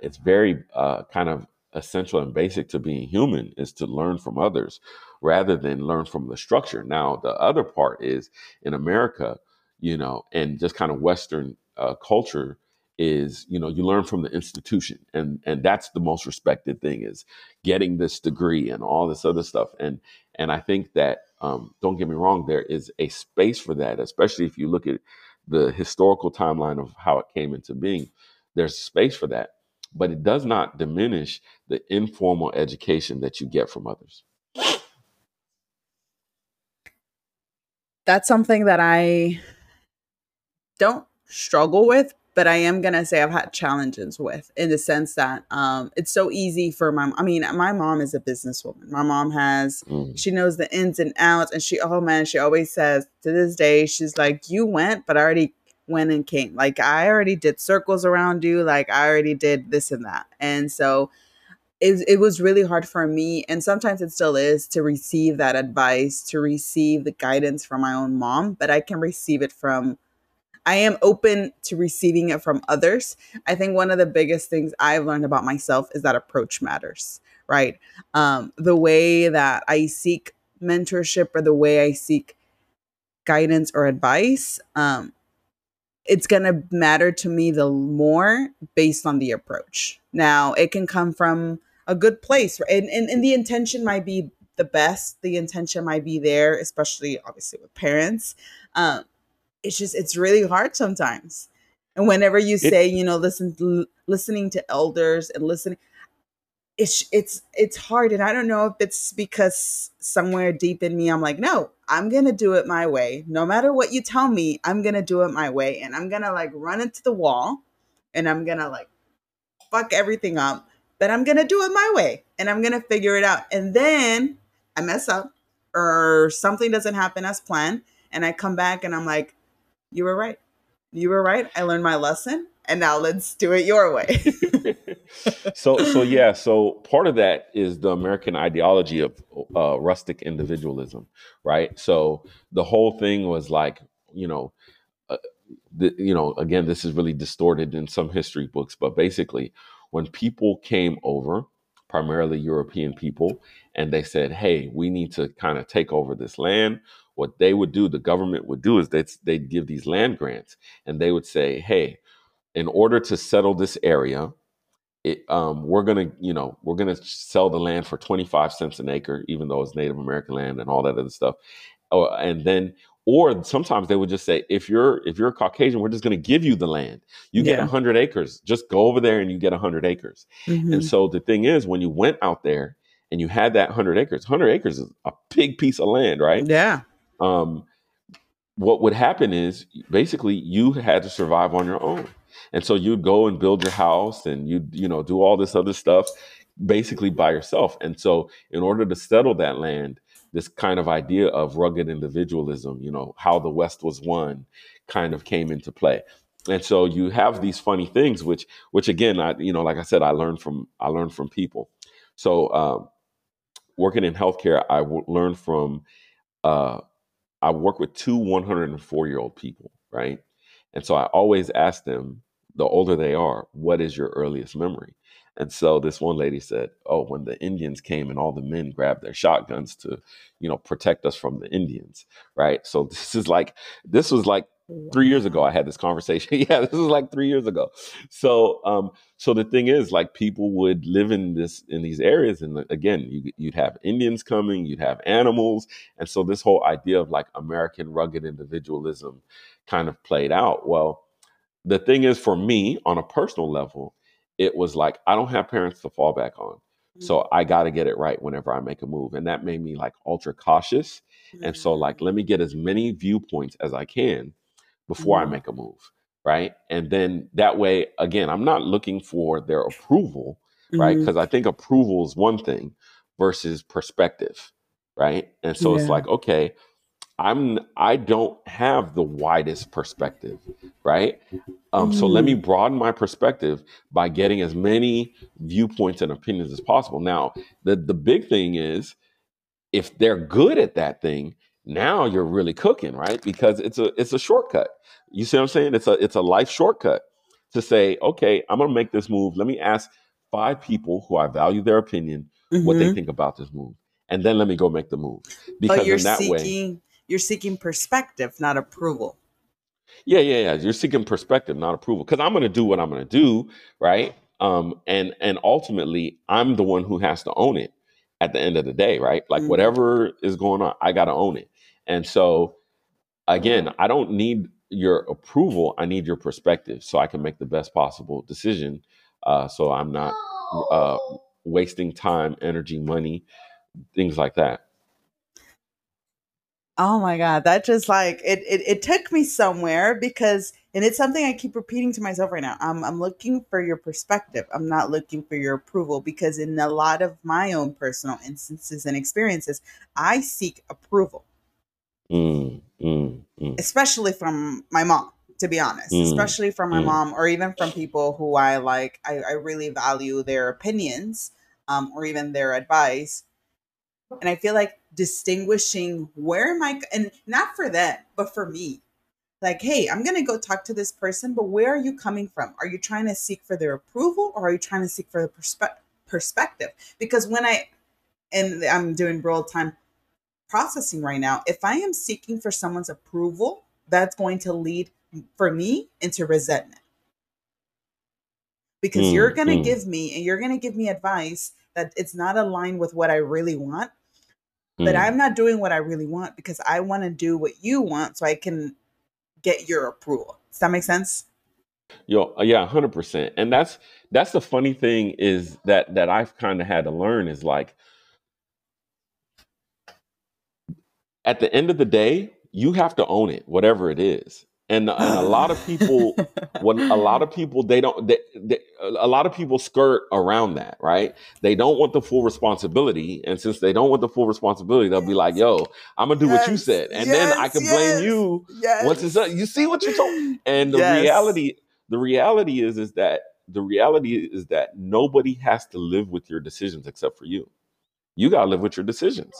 it's very uh kind of essential and basic to being human is to learn from others rather than learn from the structure. Now the other part is in america you know and just kind of western uh, culture is you know you learn from the institution and and that's the most respected thing is getting this degree and all this other stuff. And and i think that um, don't get me wrong there is a space for that especially if you look at the historical timeline of how it came into being there's space for that. But it does not diminish the informal education that you get from others. That's something that I don't struggle with, but I am gonna say I've had challenges with in the sense that um, it's so easy for my. I mean, my mom is a businesswoman. My mom has Mm. she knows the ins and outs, and she oh man, she always says to this day she's like, you went, but I already went and came. Like I already did circles around you. Like I already did this and that, and so. It, it was really hard for me, and sometimes it still is, to receive that advice, to receive the guidance from my own mom, but I can receive it from I am open to receiving it from others. I think one of the biggest things I've learned about myself is that approach matters, right? Um, the way that I seek mentorship or the way I seek guidance or advice, um, it's going to matter to me the more based on the approach. Now, it can come from a good place, right? and, and, and the intention might be the best. The intention might be there, especially obviously with parents. Um, it's just it's really hard sometimes. And whenever you It- say you know listen to, listening to elders and listening it's it's it's hard. And i don't know if it's because somewhere deep in me i'm like no i'm gonna do it my way. No matter what you tell me i'm gonna do it my way. And i'm gonna like run into the wall and i'm gonna like fuck everything up but i'm gonna do it my way and i'm gonna figure it out. And then i mess up or something doesn't happen as planned and i come back and i'm like you were right. You were right. I learned my lesson and now let's do it your way. [laughs] So so yeah so part of that is the american ideology of uh, rustic individualism right? So the whole thing was like you know uh, the, you know again this is really distorted in some history books but basically when people came over primarily european people and they said hey we need to kind of take over this land what they would do the government would do is they'd, they'd give these land grants and they would say hey in order to settle this area it, um, we're gonna, you know, we're gonna sell the land for twenty five cents an acre, even though it's Native American land and all that other stuff. Oh, and then, or sometimes they would just say, if you're if you're a Caucasian, we're just gonna give you the land. You get Yeah. a hundred acres. Just go over there and you get a hundred acres. Mhm. And so the thing is, when you went out there and you had that hundred acres, hundred acres is a big piece of land, right? yeah um, what would happen is basically you had to survive on your own. And so you'd go and build your house and you'd you know do all this other stuff basically by yourself. And so in order to settle that land this kind of idea of rugged individualism you know how the west was won kind of came into play. And so you have these funny things which which again i you know like i said i learned from i learned from people. So um, working in healthcare i w- learned from uh, I work with two 104 year old people, right? And so I always ask them, the older they are, what is your earliest memory? And so this one lady said, "Oh, when the Indians came and all the men grabbed their shotguns to, you know, protect us from the Indians." Right? So this is like this was like 3 years ago I had this conversation. [laughs] yeah, this was like 3 years ago. So um so the thing is like people would live in this in these areas and again, you you'd have Indians coming, you'd have animals, and so this whole idea of like American rugged individualism kind of played out. Well, the thing is for me on a personal level it was like I don't have parents to fall back on. So Mm-hmm. I got to get it right whenever I make a move. And that made me like ultra cautious. And so, like, Mm-hmm. let me get as many viewpoints as I can before I Mhm. make a move. Right. And then that way, again, I'm not looking for their approval. Right. Mhm. Because I think approval is one thing versus perspective. Right. And so it's like, okay, I'm I don't have the widest perspective, right? Um, so let me Mhm. broaden my perspective by getting as many viewpoints and opinions as possible. Now, the the big thing is if they're good at that thing, now you're really cooking, right? Because it's a it's a shortcut. You see what I'm saying? It's a it's a life shortcut to say, okay, I'm gonna make this move. Let me ask five people who I value their opinion what they Mhm. think about this move, and then let me go make the move. But Because you're in that way, seeking you're seeking perspective, not approval. Yeah, yeah, yeah. You're seeking perspective, not approval. Because I'm going to do what I'm going to do, right? Um, and and ultimately, I'm the one who has to own it at the end of the day, right? Like Mhm. whatever is going on, I got to own it. And so, again, I don't need your approval. I need your perspective, so I can make the best possible decision. Uh, so I'm not uh, wasting time, energy, money, things like that. Oh my god, that just like it, it it took me somewhere because and it's something I keep repeating to myself right now. I'm I'm looking for your perspective. I'm not looking for your approval because in a lot of my own personal instances and experiences, I seek approval, Mm, mm, mm, especially from my mom, to be honest. mm, Especially from my mm, mom or even from people who I like I, I really value their opinions um or even their advice and I feel like distinguishing where am I and not for them, but for me. Like, hey, I'm gonna go talk to this person, but where are you coming from? Are you trying to seek for their approval or are you trying to seek for the perspe- perspective? Because when I and I'm doing real time processing right now, if I am seeking for someone's approval, that's going to lead for me into resentment because you're mm, going to mm, give me and you're going to give me advice that it's not aligned with what I really want but mm. I'm not doing what I really want because I want to do what you want so I can get your approval. Does that make sense? Yo, uh, yeah, hundred percent. And that's that's the funny thing is that that I've kind of had to learn is like at the end of the day, you have to own it, whatever it is. And and a lot of people, [laughs] when a lot of people they don't, they, they, a lot of people skirt around that, right? They don't want the full responsibility, and since they don't want the full responsibility, they'll be like, "Yo, I'm gonna do what you said," and then I yes, can blame yes, you once it's yes, done. You see what you told? And the yes. reality, the reality is, is that the reality is that nobody has to live with your decisions except for you. You gotta live with your decisions.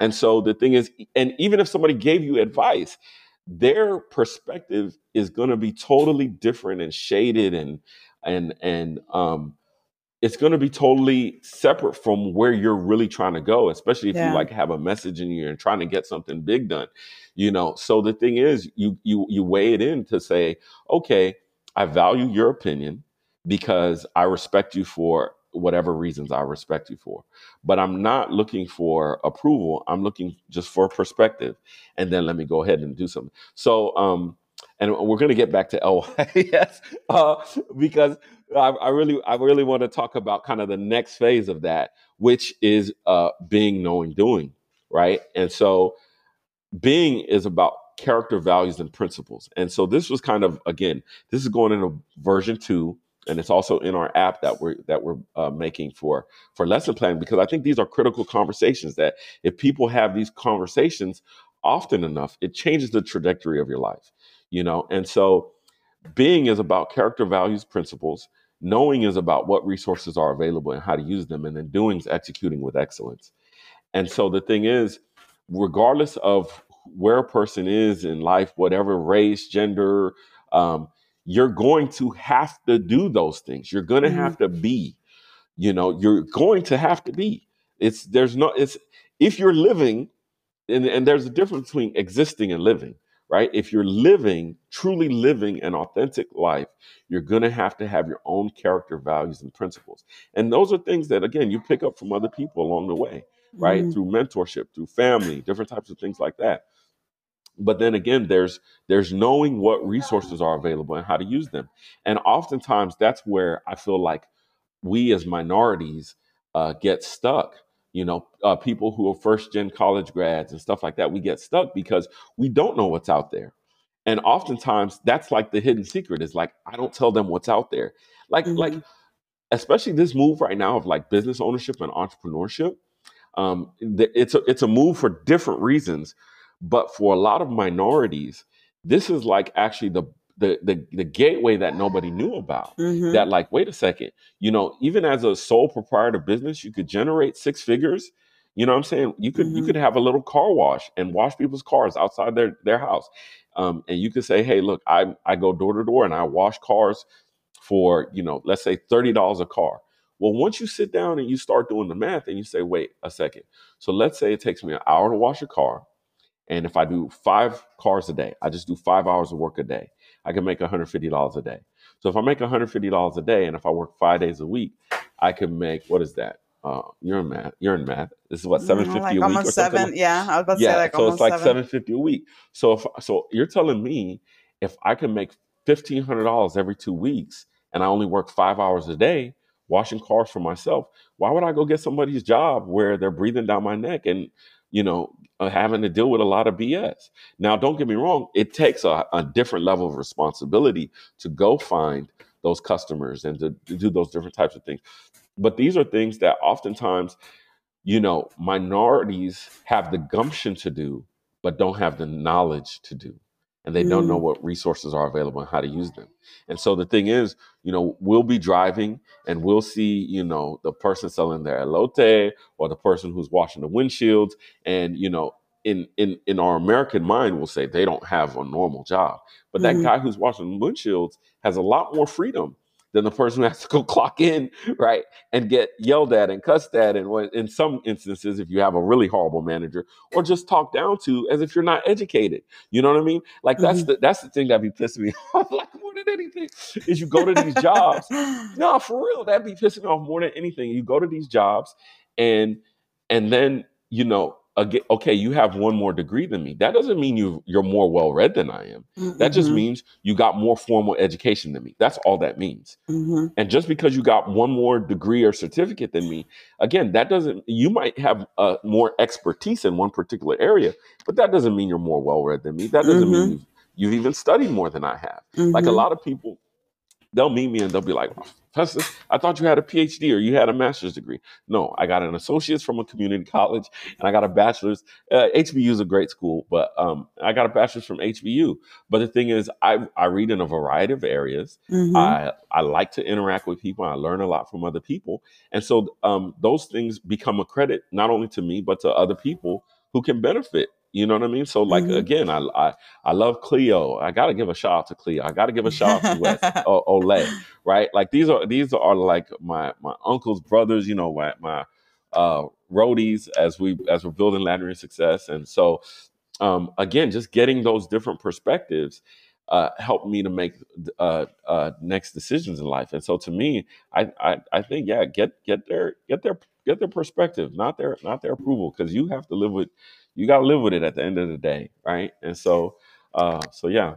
And so the thing is, and even if somebody gave you advice, their perspective is going to be totally different and shaded and and and um it's going to be totally separate from where you're really trying to go especially if you like have a message in you and trying to get something big done you know? So the thing is you you you weigh it in to say okay i value your opinion because i respect you for whatever reasons i respect you for but i'm not looking for approval i'm looking just for perspective and then let me go ahead and do something so um and we're going to get back to [laughs] LYS, uh, because I, I really, I really want to talk about kind of the next phase of that, which is uh, being, knowing, doing, right? And so, being is about character, values, and principles. And so, this was kind of again, this is going into version two, and it's also in our app that we're that we're uh, making for for lesson planning because I think these are critical conversations that if people have these conversations often enough, it changes the trajectory of your life, you know. And so, being is about character, values, principles. Knowing is about what resources are available and how to use them, and then doing is executing with excellence. And so the thing is, regardless of where a person is in life, whatever race, gender, um, you're going to have to do those things. You're going to Mhm. have to be. You know, you're going to have to be. It's there's no. It's if you're living, and, and there's a difference between existing and living, right? If you're living, truly living an authentic life, you're going to have to have your own character, values, and principles. And those are things that, again, you pick up from other people along the way, right? Mhm. Through mentorship, through family, different types of things like that. But then again there's there's knowing what resources are available and how to use them. And oftentimes that's where i feel like we as minorities uh, get stuck. You know uh, people who are first gen college grads and stuff like that we get stuck because we don't know what's out there. And oftentimes that's like the hidden secret is like i don't tell them what's out there. Like mm-hmm. like especially this move right now of like business ownership and entrepreneurship um, it's a, it's a move for different reasons but for a lot of minorities, this is like actually the the the, the gateway that nobody knew about. Mm-hmm. That like, wait a second, you know, even as a sole proprietor business, you could generate six figures. You know what I'm saying? You could mm-hmm. you could have a little car wash and wash people's cars outside their their house. Um, and you could say, hey, look, I I go door to door and I wash cars for, you know, let's say $30 a car. Well, once you sit down and you start doing the math and you say, wait a second. So let's say it takes me an hour to wash a car. And if I do five cars a day, I just do five hours of work a day, I can make $150 a day. So if I make $150 a day and if I work five days a week, I can make, what is that? Uh, you're in math. You're in math. This is what mm, seven fifty like a week or seven. Yeah, I was about to yeah, say like so it's like seven fifty a week. So if so, you're telling me if I can make fifteen hundred dollars every two weeks and I only work five hours a day washing cars for myself, why would I go get somebody's job where they're breathing down my neck and you know, uh, having to deal with a lot of BS. Now, don't get me wrong, it takes a, a different level of responsibility to go find those customers and to, to do those different types of things. But these are things that oftentimes, you know, minorities have the gumption to do, but don't have the knowledge to do and they don't know mm. what resources are available and how to use them. And so the thing is, you know, we'll be driving and we'll see, you know, the person selling their elote or the person who's washing the windshields. And, you know, in in in our American mind, we'll say they don't have a normal job. But that mm-hmm. guy who's washing windshields has a lot more freedom than the person who has to go [laughs] clock in, right, and get yelled at and cussed at, and what, in some instances, if you have a really horrible manager, or just talked down to as if you're not educated. You know what I mean? Like that's mm-hmm. the that's the thing that be pissing me [laughs] off like more than anything is you go to these jobs. [laughs] no, for real, that be pissing me off more than anything. You go to these jobs, and and then you know okay, you have one more degree than me. That doesn't mean you you're more well read than I am. Mm-hmm. That just mm-hmm. means you got more formal education than me. That's all that means. Mm-hmm. And just because you got one more degree or certificate than me, again, that doesn't. You might have uh, more expertise in one particular area, but that doesn't mean you're more well read than me. That doesn't mean mm-hmm. you've, you've, even studied more than I have. Like a mm-hmm. lot of people, they'll meet me and they'll be like, I thought you had a PhD or you had a master's degree. No, I got an associate's from a community college and I got a bachelor's. Uh, HBU is a great school, but um, I got a bachelor's from HBU. But the thing is, I, I read in a variety of areas. Mm-hmm. I, I like to interact with people. I learn a lot from other people. And so um, those things become a credit not only to me, but to other people who can benefit you know what I mean? So like mm-hmm. again, I, I I love Cleo. I gotta give a shout out to Cleo. I gotta give a shout out to Wes [laughs] o- Ole, right? Like these are these are like my my uncle's brothers. You know, my my uh, roadies as we as we're building Laddering Success. And so um, again, just getting those different perspectives uh, helped me to make uh, uh, next decisions in life. And so to me, I, I I think yeah, get get their get their get their perspective, not their not their approval, because you have to live with you got to live with it at the end of the day, right? And so, uh, so yeah.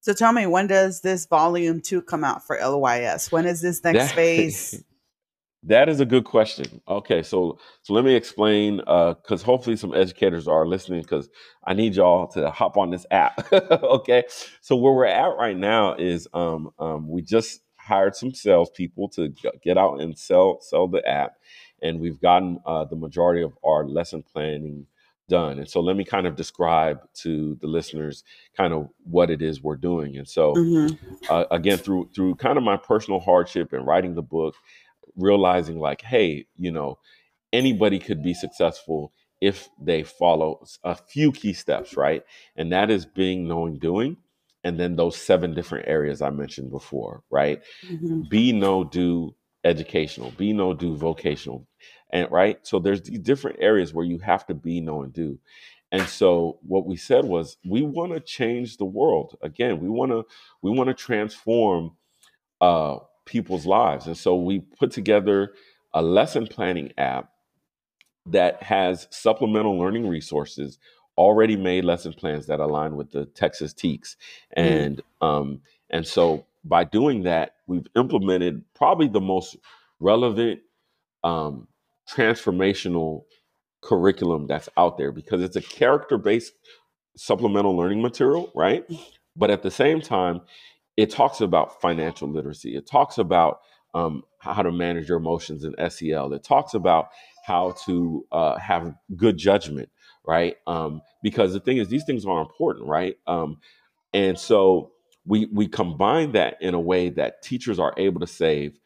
So tell me, when does this volume two come out for LYS? When is this next that, phase? [laughs] That is a good question. Okay, so so let me explain because uh, hopefully some educators are listening because I need y'all to hop on this app. [laughs] okay, so where we're at right now is um, um, we just hired some salespeople to get out and sell sell the app, and we've gotten uh, the majority of our lesson planning done. And so let me kind of describe to the listeners kind of what it is we're doing. And so mm-hmm. uh, again, through through kind of my personal hardship and writing the book, realizing like, hey, you know, anybody could be successful if they follow a few key steps, right? And that is being, knowing, doing. And then those seven different areas I mentioned before, right? Mm-hmm. Be, know, do, educational, be, know, do, vocational, and right? So there's these different areas where you have to be know and do. And so what we said was we want to change the world. Again we want to we want to transform uh, people's lives. And so we put together a lesson planning app that has supplemental learning resources already made lesson plans that align with the Texas TEKS. And um, and so by doing that, we've implemented probably the most relevant um, transformational curriculum that's out there because it's a character based supplemental learning material, right? But at the same time, it talks about financial literacy. It talks about um, how to manage your emotions in SEL. It talks about how to uh, have good judgment, right? Um, because the thing is, these things are important, right? Um, and so we we combine that in a way that teachers are able to save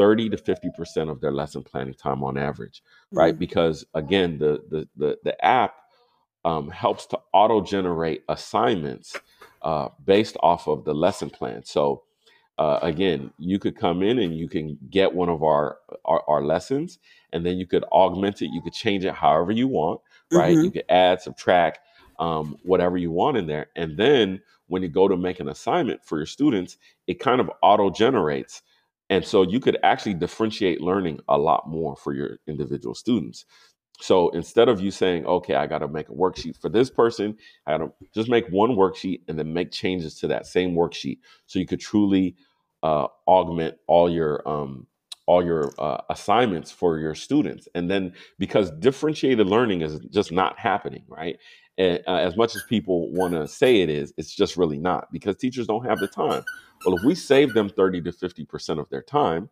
30 to 50 percent of their lesson planning time on average, right? Mm. Because again, the the the, the app um, helps to auto generate assignments uh, based off of the lesson plan. So uh, again, you could come in and you can get one of our, our our lessons, and then you could augment it. You could change it however you want, right? Mhm. You could add, subtract, um, whatever you want in there, and then when you go to make an assignment for your students, it kind of auto generates. And so you could actually differentiate learning a lot more for your individual students. So instead of you saying, okay, I got to make a worksheet for this person, I got to just make one worksheet and then make changes to that same worksheet. So you could truly uh, augment all your um, all your uh, assignments for your students. And then because differentiated learning is just not happening, right? And, uh, as much as people want to say it is, it's just really not because teachers don't have the time. Well, if we save them 30 to 50% of their time,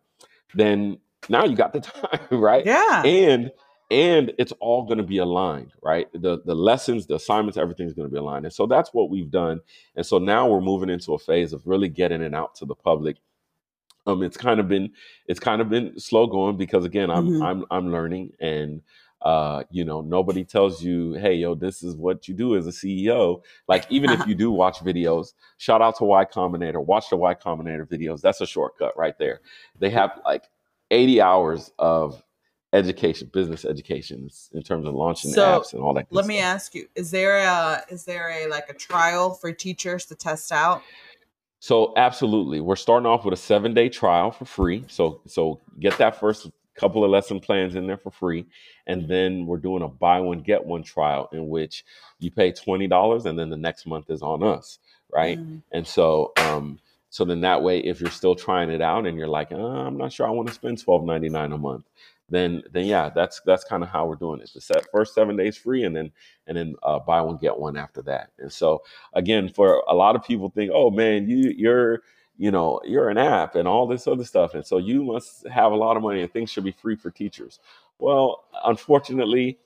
then now you got the [laughs] time, right? Yeah. and and it's all going to be aligned right the the lessons the assignments everything's going to be aligned and so that's what we've done and so now we're moving into a phase of really getting it out to the public um it's kind of been it's kind of been slow going because again i'm Mhm. i'm i'm learning and uh you know nobody tells you hey yo this is what you do as a ceo like even if you do watch videos shout out to y combinator. Watch the y combinator videos. That's a shortcut right there. They have like 80 hours of education business education in terms of launching So, apps and all that Let me ask you: Is there a is there a like a trial for teachers to test out? So absolutely, we're starting off with a seven day trial for free. So so get that first couple of lesson plans in there for free, and then we're doing a buy one get one trial in which you pay twenty dollars, and then the next month is on us, right? Mm. And so um so then that way, if you're still trying it out and you're like, uh, I'm not sure I want to spend twelve ninety nine a month, then then yeah, that's that's kind of how we're doing it. The set first seven days free, and then and then uh, buy one get one after that. And so again, for a lot of people think, oh man, you you're you know you're an app and all this other stuff, and so you must have a lot of money and things should be free for teachers. Well, unfortunately,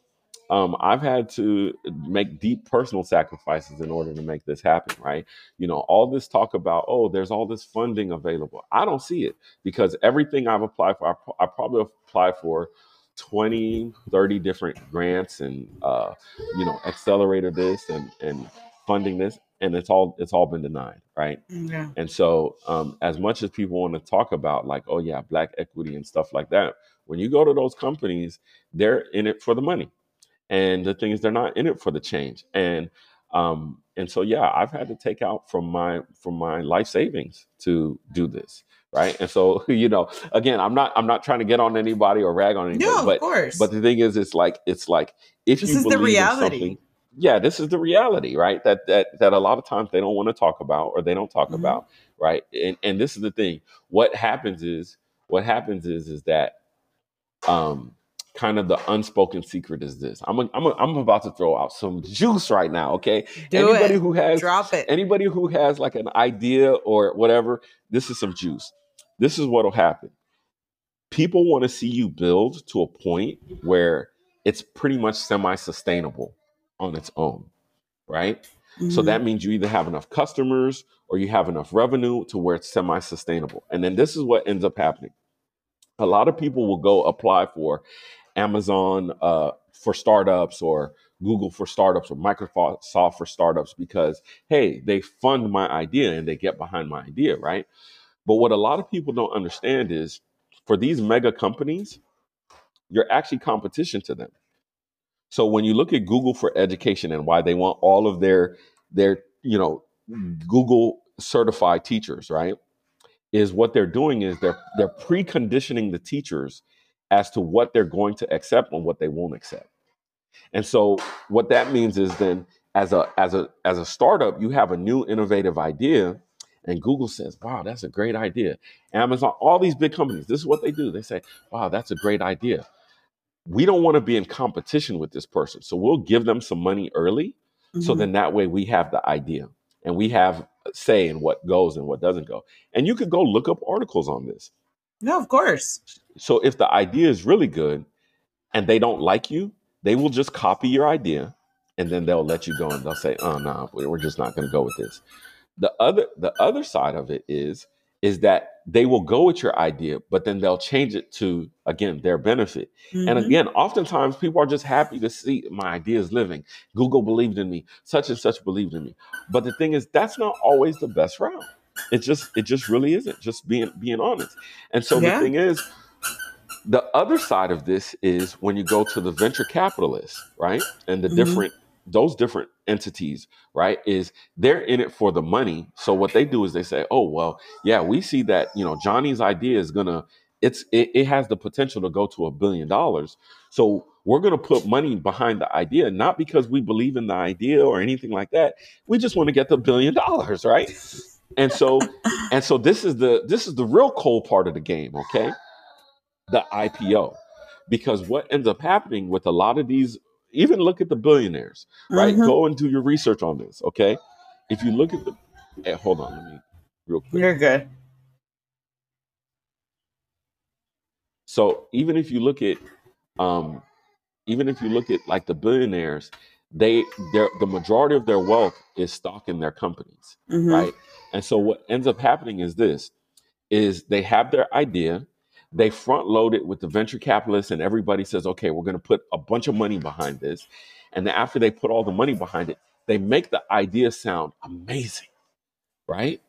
um, I've had to make deep personal sacrifices in order to make this happen, right? You know, all this talk about, oh, there's all this funding available. I don't see it because everything I've applied for, I, I probably applied for 20, 30 different grants and, uh, you know, accelerator this and, and funding this. And it's all it's all been denied, right? Yeah. And so, um, as much as people want to talk about, like, oh, yeah, black equity and stuff like that, when you go to those companies, they're in it for the money. And the thing is, they're not in it for the change. And um, and so, yeah, I've had to take out from my from my life savings to do this, right? And so, [laughs] you know, again, I'm not I'm not trying to get on anybody or rag on anybody, No, of but course. but the thing is, it's like it's like if This you is the believe in reality. something, yeah, this is the reality, right? That that that a lot of times they don't want to talk about or they don't talk Mhm. about, right? And and this is the thing. What happens is what happens is is that um kind of the unspoken secret is this. I'm a, I'm a, I'm about to throw out some juice right now, okay? Do Anybody it. who has Drop it. anybody who has like an idea or whatever, this is some juice. This is what'll happen. People want to see you build to a point where it's pretty much semi-sustainable on its own, right? So Mhm. that means you either have enough customers or you have enough revenue to where it's semi-sustainable. And then this is what ends up happening. A lot of people will go apply for Amazon uh, for startups or Google for startups or Microsoft for startups because hey, they fund my idea and they get behind my idea, right? But what a lot of people don't understand is for these mega companies, you're actually competition to them. So when you look at Google for education and why they want all of their their you know Google certified teachers, right? Is what they're doing is they're they're preconditioning the teachers as to what they're going to accept and what they won't accept. And so what that means is then as a as a as a startup, you have a new innovative idea and Google says, "Wow, that's a great idea." Amazon, all these big companies, this is what they do. They say, "Wow, that's a great idea." We don't want to be in competition with this person. So we'll give them some money early so Mhm. then that way we have the idea and we have say in what goes and what doesn't go. And you could go look up articles on this. No, of course. So if the idea is really good and they don't like you, they will just copy your idea and then they'll let you go and they'll say, "Oh no, we're just not going to go with this." The other the other side of it is is that they will go with your idea, but then they'll change it to again their benefit. And Mhm. again, oftentimes people are just happy to see my ideas living. Google believed in me, such and such believed in me. But the thing is, that's not always the best route. It just it just really isn't. Just being being honest. And so Yeah. the thing is, the other side of this is when you go to the venture capitalists, right? And the Mhm. different those different entities, right? Is they're in it for the money. So what they do is they say, "Oh, well, yeah, we see that, you know, Johnny's idea is going to it's it, it has the potential to go to a billion dollars. So we're going to put money behind the idea not because we believe in the idea or anything like that. We just want to get the billion dollars, right? And so and so this is the this is the real cold part of the game, okay? The IPO. Because what ends up happening with a lot of these even look at the billionaires, right? Mhm. Go and do your research on this, okay? If you look at the eh, hold on, let me real quick. You're good. So even if you look at, um, even if you look at like the billionaires, they their the majority of their wealth is stock in their companies, Mhm. right? And so what ends up happening is this: is they have their idea, they front load it with the venture capitalists, and everybody says, okay, we're going to put a bunch of money behind this, and then after they put all the money behind it, they make the idea sound amazing, right?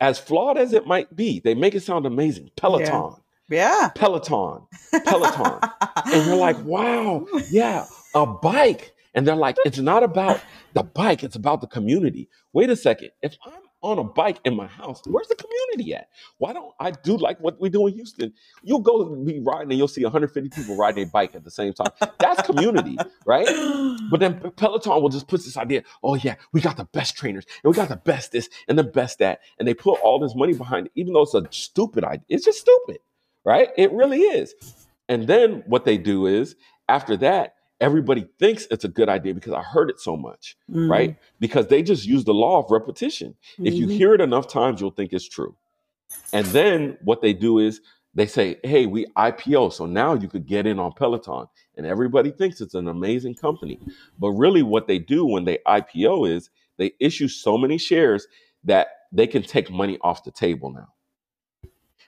As flawed as it might be, they make it sound amazing. Peloton. Yeah. Peloton, [laughs] Peloton. and you're like, wow, yeah, a bike. And they're like, it's not about the bike, it's about the community. Wait a second. If I'm on a bike in my house, where's the community at? Why don't I do like what we do in Houston? You'll go be riding and you'll see 150 people riding a bike at the same time. That's community, [laughs] right? But then Peloton will just put this idea, oh yeah, we got the best trainers and we got the best this and the best that. And they put all this money behind it, even though it's a stupid idea. It's just stupid, right? It really is. And then what they do is after that, everybody thinks it's a good idea because I heard it so much, Mhm. right? Because they just use the law of repetition. If you Mhm. hear it enough times, you'll think it's true. And then what they do is they say, hey, we IPO. So now you could get in on Peloton. And everybody thinks it's an amazing company. But really, what they do when they IPO is they issue so many shares that they can take money off the table now.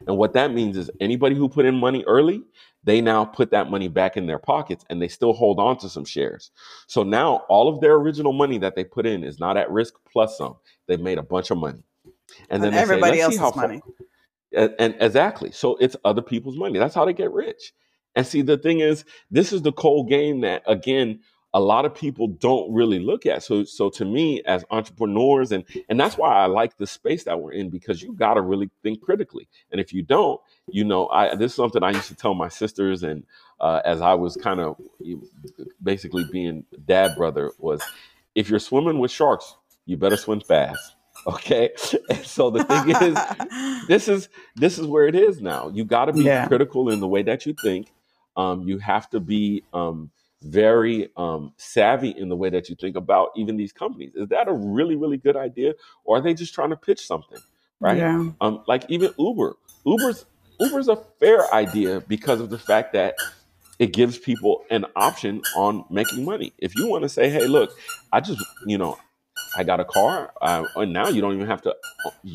And what that means is anybody who put in money early, they now put that money back in their pockets and they still hold on to some shares. So now all of their original money that they put in is not at risk plus some. They've made a bunch of money. And then And they everybody say, Let's see else's money. and, and exactly. So it's other people's money. That's how they get rich. And see, the thing is, this is the cold game that again, a lot of people don't really look at. So, so to me, as entrepreneurs, and and that's why I like the space that we're in because you got to really think critically. And if you don't, you know, I this is something I used to tell my sisters, and uh, as I was kind of basically being dad brother was, if you're swimming with sharks, you better swim fast. [laughs] Okay. And so the thing is, [laughs] this is this is where it is now. You got to be Yeah. critical in the way that you think. Um, you have to be um, very um, savvy in the way that you think about even these companies. Is that a really really good idea, or are they just trying to pitch something? Right. Yeah. Um, like even Uber. Uber's Uber's a fair idea because of the fact that it gives people an option on making money. If you want to say, "Hey, look, I just you know I got a car," uh, and now you don't even have to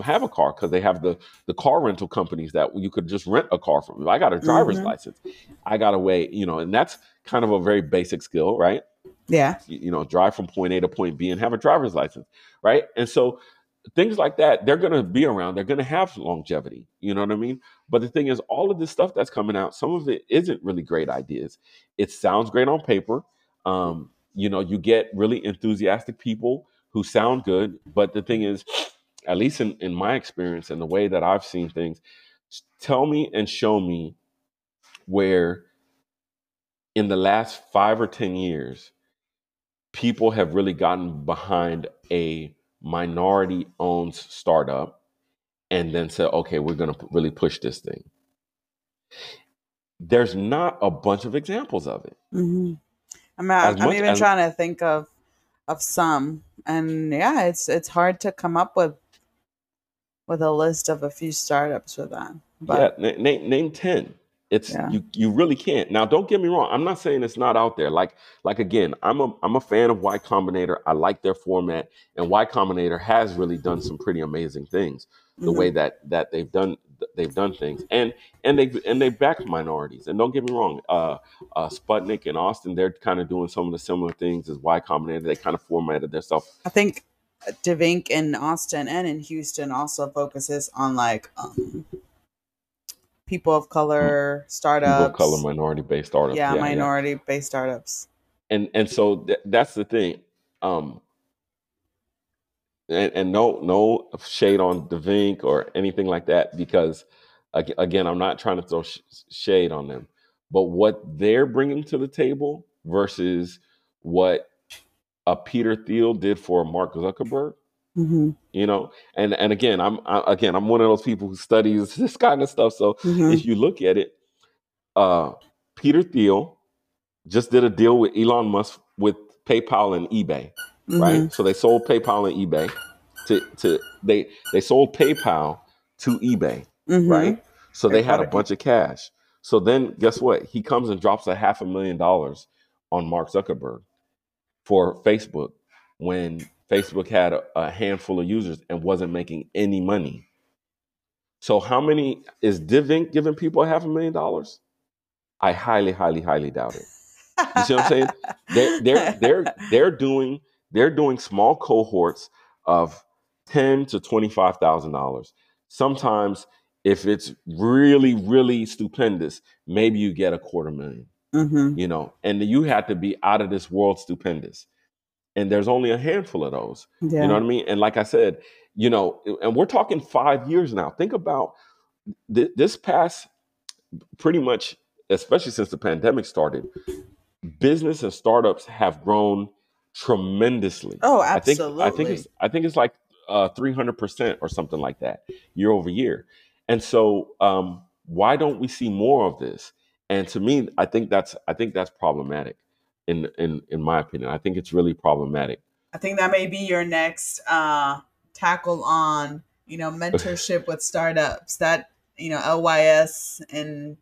have a car because they have the the car rental companies that you could just rent a car from. If I got a driver's Mhm. license, I got a way, you know, and that's kind of a very basic skill, right? Yeah. you you know, drive from point A to point B and have a driver's license, right? And so things like that, they're going to be around. They're going to have longevity. You know what I mean? But the thing is, all of this stuff that's coming out, some of it isn't really great ideas. It sounds great on paper. Um, you know, you get really enthusiastic people who sound good, but the thing is, at least in, in my experience and the way that I've seen things, tell me and show me where in the last five or 10 years, people have really gotten behind a minority owned startup and then said, okay, we're going to really push this thing. There's not a bunch of examples of it. Mm-hmm. I'm, I'm much, even as, trying to think of of some, and yeah, it's it's hard to come up with with a list of a few startups with that. But, yeah, name name ten. It's yeah. you you really can't. Now don't get me wrong. I'm not saying it's not out there. Like like again, I'm a I'm a fan of Y Combinator. I like their format and Y Combinator has really done some pretty amazing things. The mm-hmm. way that that they've done they've done things and and they and they backed minorities. And don't get me wrong, uh, uh Sputnik and Austin they're kind of doing some of the similar things as Y Combinator. They kind of formatted their stuff. I think DivInc in Austin and in Houston also focuses on like um people of color startups, people of color, minority based startups. Yeah, yeah minority based yeah. startups. And and so th- that's the thing. Um, and, and no no shade on DivInc or anything like that because again, I'm not trying to throw sh- shade on them, but what they're bringing to the table versus what a Peter Thiel did for Mark Zuckerberg Mm-hmm. You know, and and again, I'm I, again, I'm one of those people who studies [laughs] this kind of stuff. So mm-hmm. if you look at it, uh, Peter Thiel just did a deal with Elon Musk with PayPal and eBay, mm-hmm. right? So they sold PayPal and eBay to to they they sold PayPal to eBay, mm-hmm. right? So they had a bunch of cash. So then guess what? He comes and drops a half a million dollars on Mark Zuckerberg for Facebook when Facebook had a, a handful of users and wasn't making any money. So how many is DivInc giving people a half a million dollars? I highly, highly, highly doubt it. You see what I'm saying? They're they're they're they're doing they're doing small cohorts of ten to twenty five thousand dollars. Sometimes, if it's really really stupendous, maybe you get a quarter 1000000 mm-hmm. You know, and you have to be out of this world stupendous and there's only a handful of those. Yeah. You know what I mean? And like I said, you know, and we're talking five years now. Think about th- this past, pretty much, especially since the pandemic started, business and startups have grown tremendously. Oh, absolutely. I think I think it's I think it's like uh, three hundred percent or something like that year over year. And so, um, why don't we see more of this? And to me, I think that's I think that's problematic in in in my opinion. I think it's really problematic. I think that may be your next uh, tackle on you know [laughs] mentorship with startups. That you know LYS and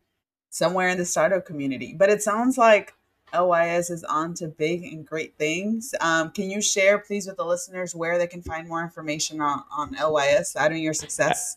somewhere in the startup community. But it sounds like LYS is on to big and great things. Um, can you share, please, with the listeners where they can find more information on, on LYS, Laddering Your Success?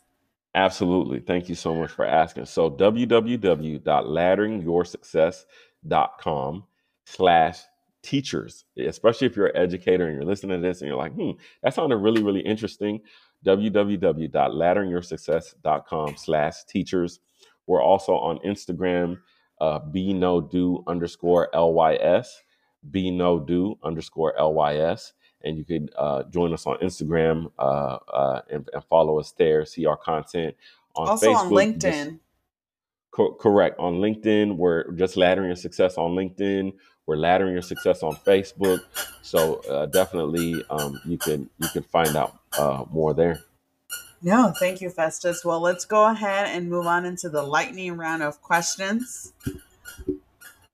Absolutely. Thank you so much for asking. So, www.ladderingyoursuccess.com slash teachers, especially if you're an educator and you're listening to this and you're like, hmm, that sounded really, really interesting. www.ladderingyoursuccess.com slash teachers. We're also on Instagram, uh, be no do underscore LYS, be no do underscore LYS. And you can uh, join us on Instagram uh, uh, and, and, follow us there, see our content. On also Facebook, on LinkedIn. Co- correct. On LinkedIn, we're just laddering your success on LinkedIn. We're laddering your success on Facebook, so uh, definitely um, you can you can find out uh, more there. No, thank you, Festus. Well, let's go ahead and move on into the lightning round of questions.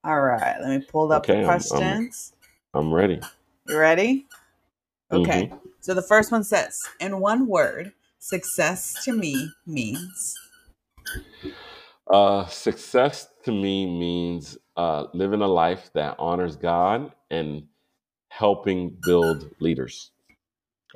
All right, let me pull up okay, the questions. I'm, I'm, I'm, ready. You ready? Okay. Mm-hmm. So the first one says, in one word, success to me means. Uh, success to me means uh, living a life that honors God and helping build leaders.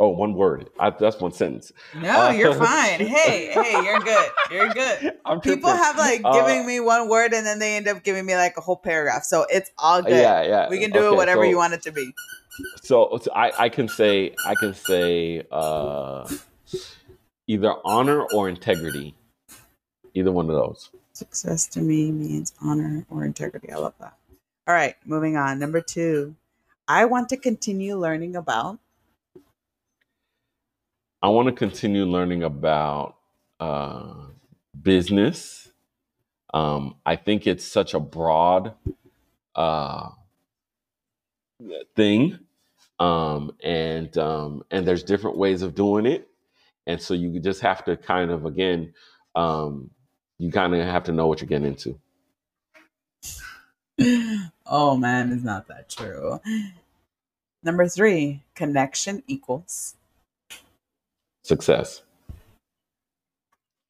Oh, one word. I, that's one sentence. No, uh, you're fine. [laughs] Hey, hey, you're good. You're good. I'm People have like uh, giving me one word and then they end up giving me like a whole paragraph. So it's all good. Yeah, yeah. We can do okay, it whatever so, you want it to be. So, so I, I can say I can say uh, either honor or integrity. Either one of those. Success to me means honor or integrity. I love that. All right, moving on. Number two, I want to continue learning about. I want to continue learning about uh, business. Um, I think it's such a broad uh, thing, um, and um, and there's different ways of doing it, and so you just have to kind of again, um, you kind of have to know what you're getting into. [laughs] oh man, it's not that true. Number three, connection equals success.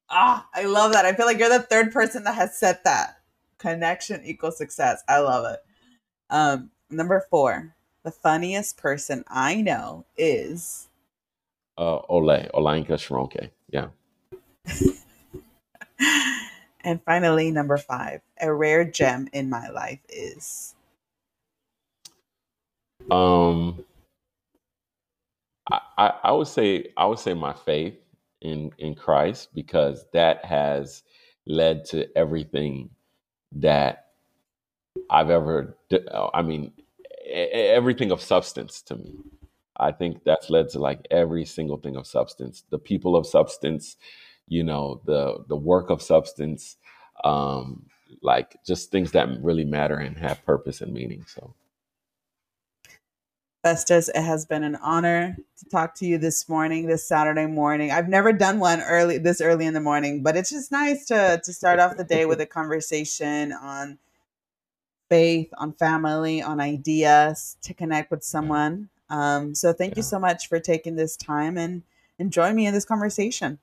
Ah, I love that. I feel like you're the third person that has said that. Connection equals success. I love it. Um, number four, the funniest person I know is uh Ole, Olayinka Shoronke. Yeah. [laughs] and finally, number five, a rare gem in my life is um I, I, I would say I would say my faith in in Christ because that has led to everything that I've ever I mean everything of substance to me. I think that's led to like every single thing of substance. The people of substance, you know, the the work of substance, um, like just things that really matter and have purpose and meaning. So Festus, it has been an honor to talk to you this morning, this Saturday morning. I've never done one early this early in the morning, but it's just nice to to start off the day with a conversation on faith, on family, on ideas, to connect with someone. Um, so thank you so much for taking this time and and join me in this conversation.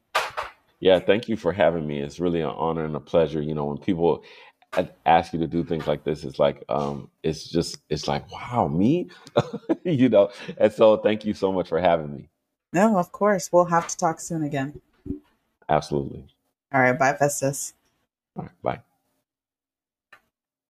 Yeah, thank you for having me. It's really an honor and a pleasure. You know, when people ask you to do things like this it's like um it's just it's like wow me? [laughs] You know? And so thank you so much for having me. No of course. We'll have to talk soon again. Absolutely. All right bye festus. All right bye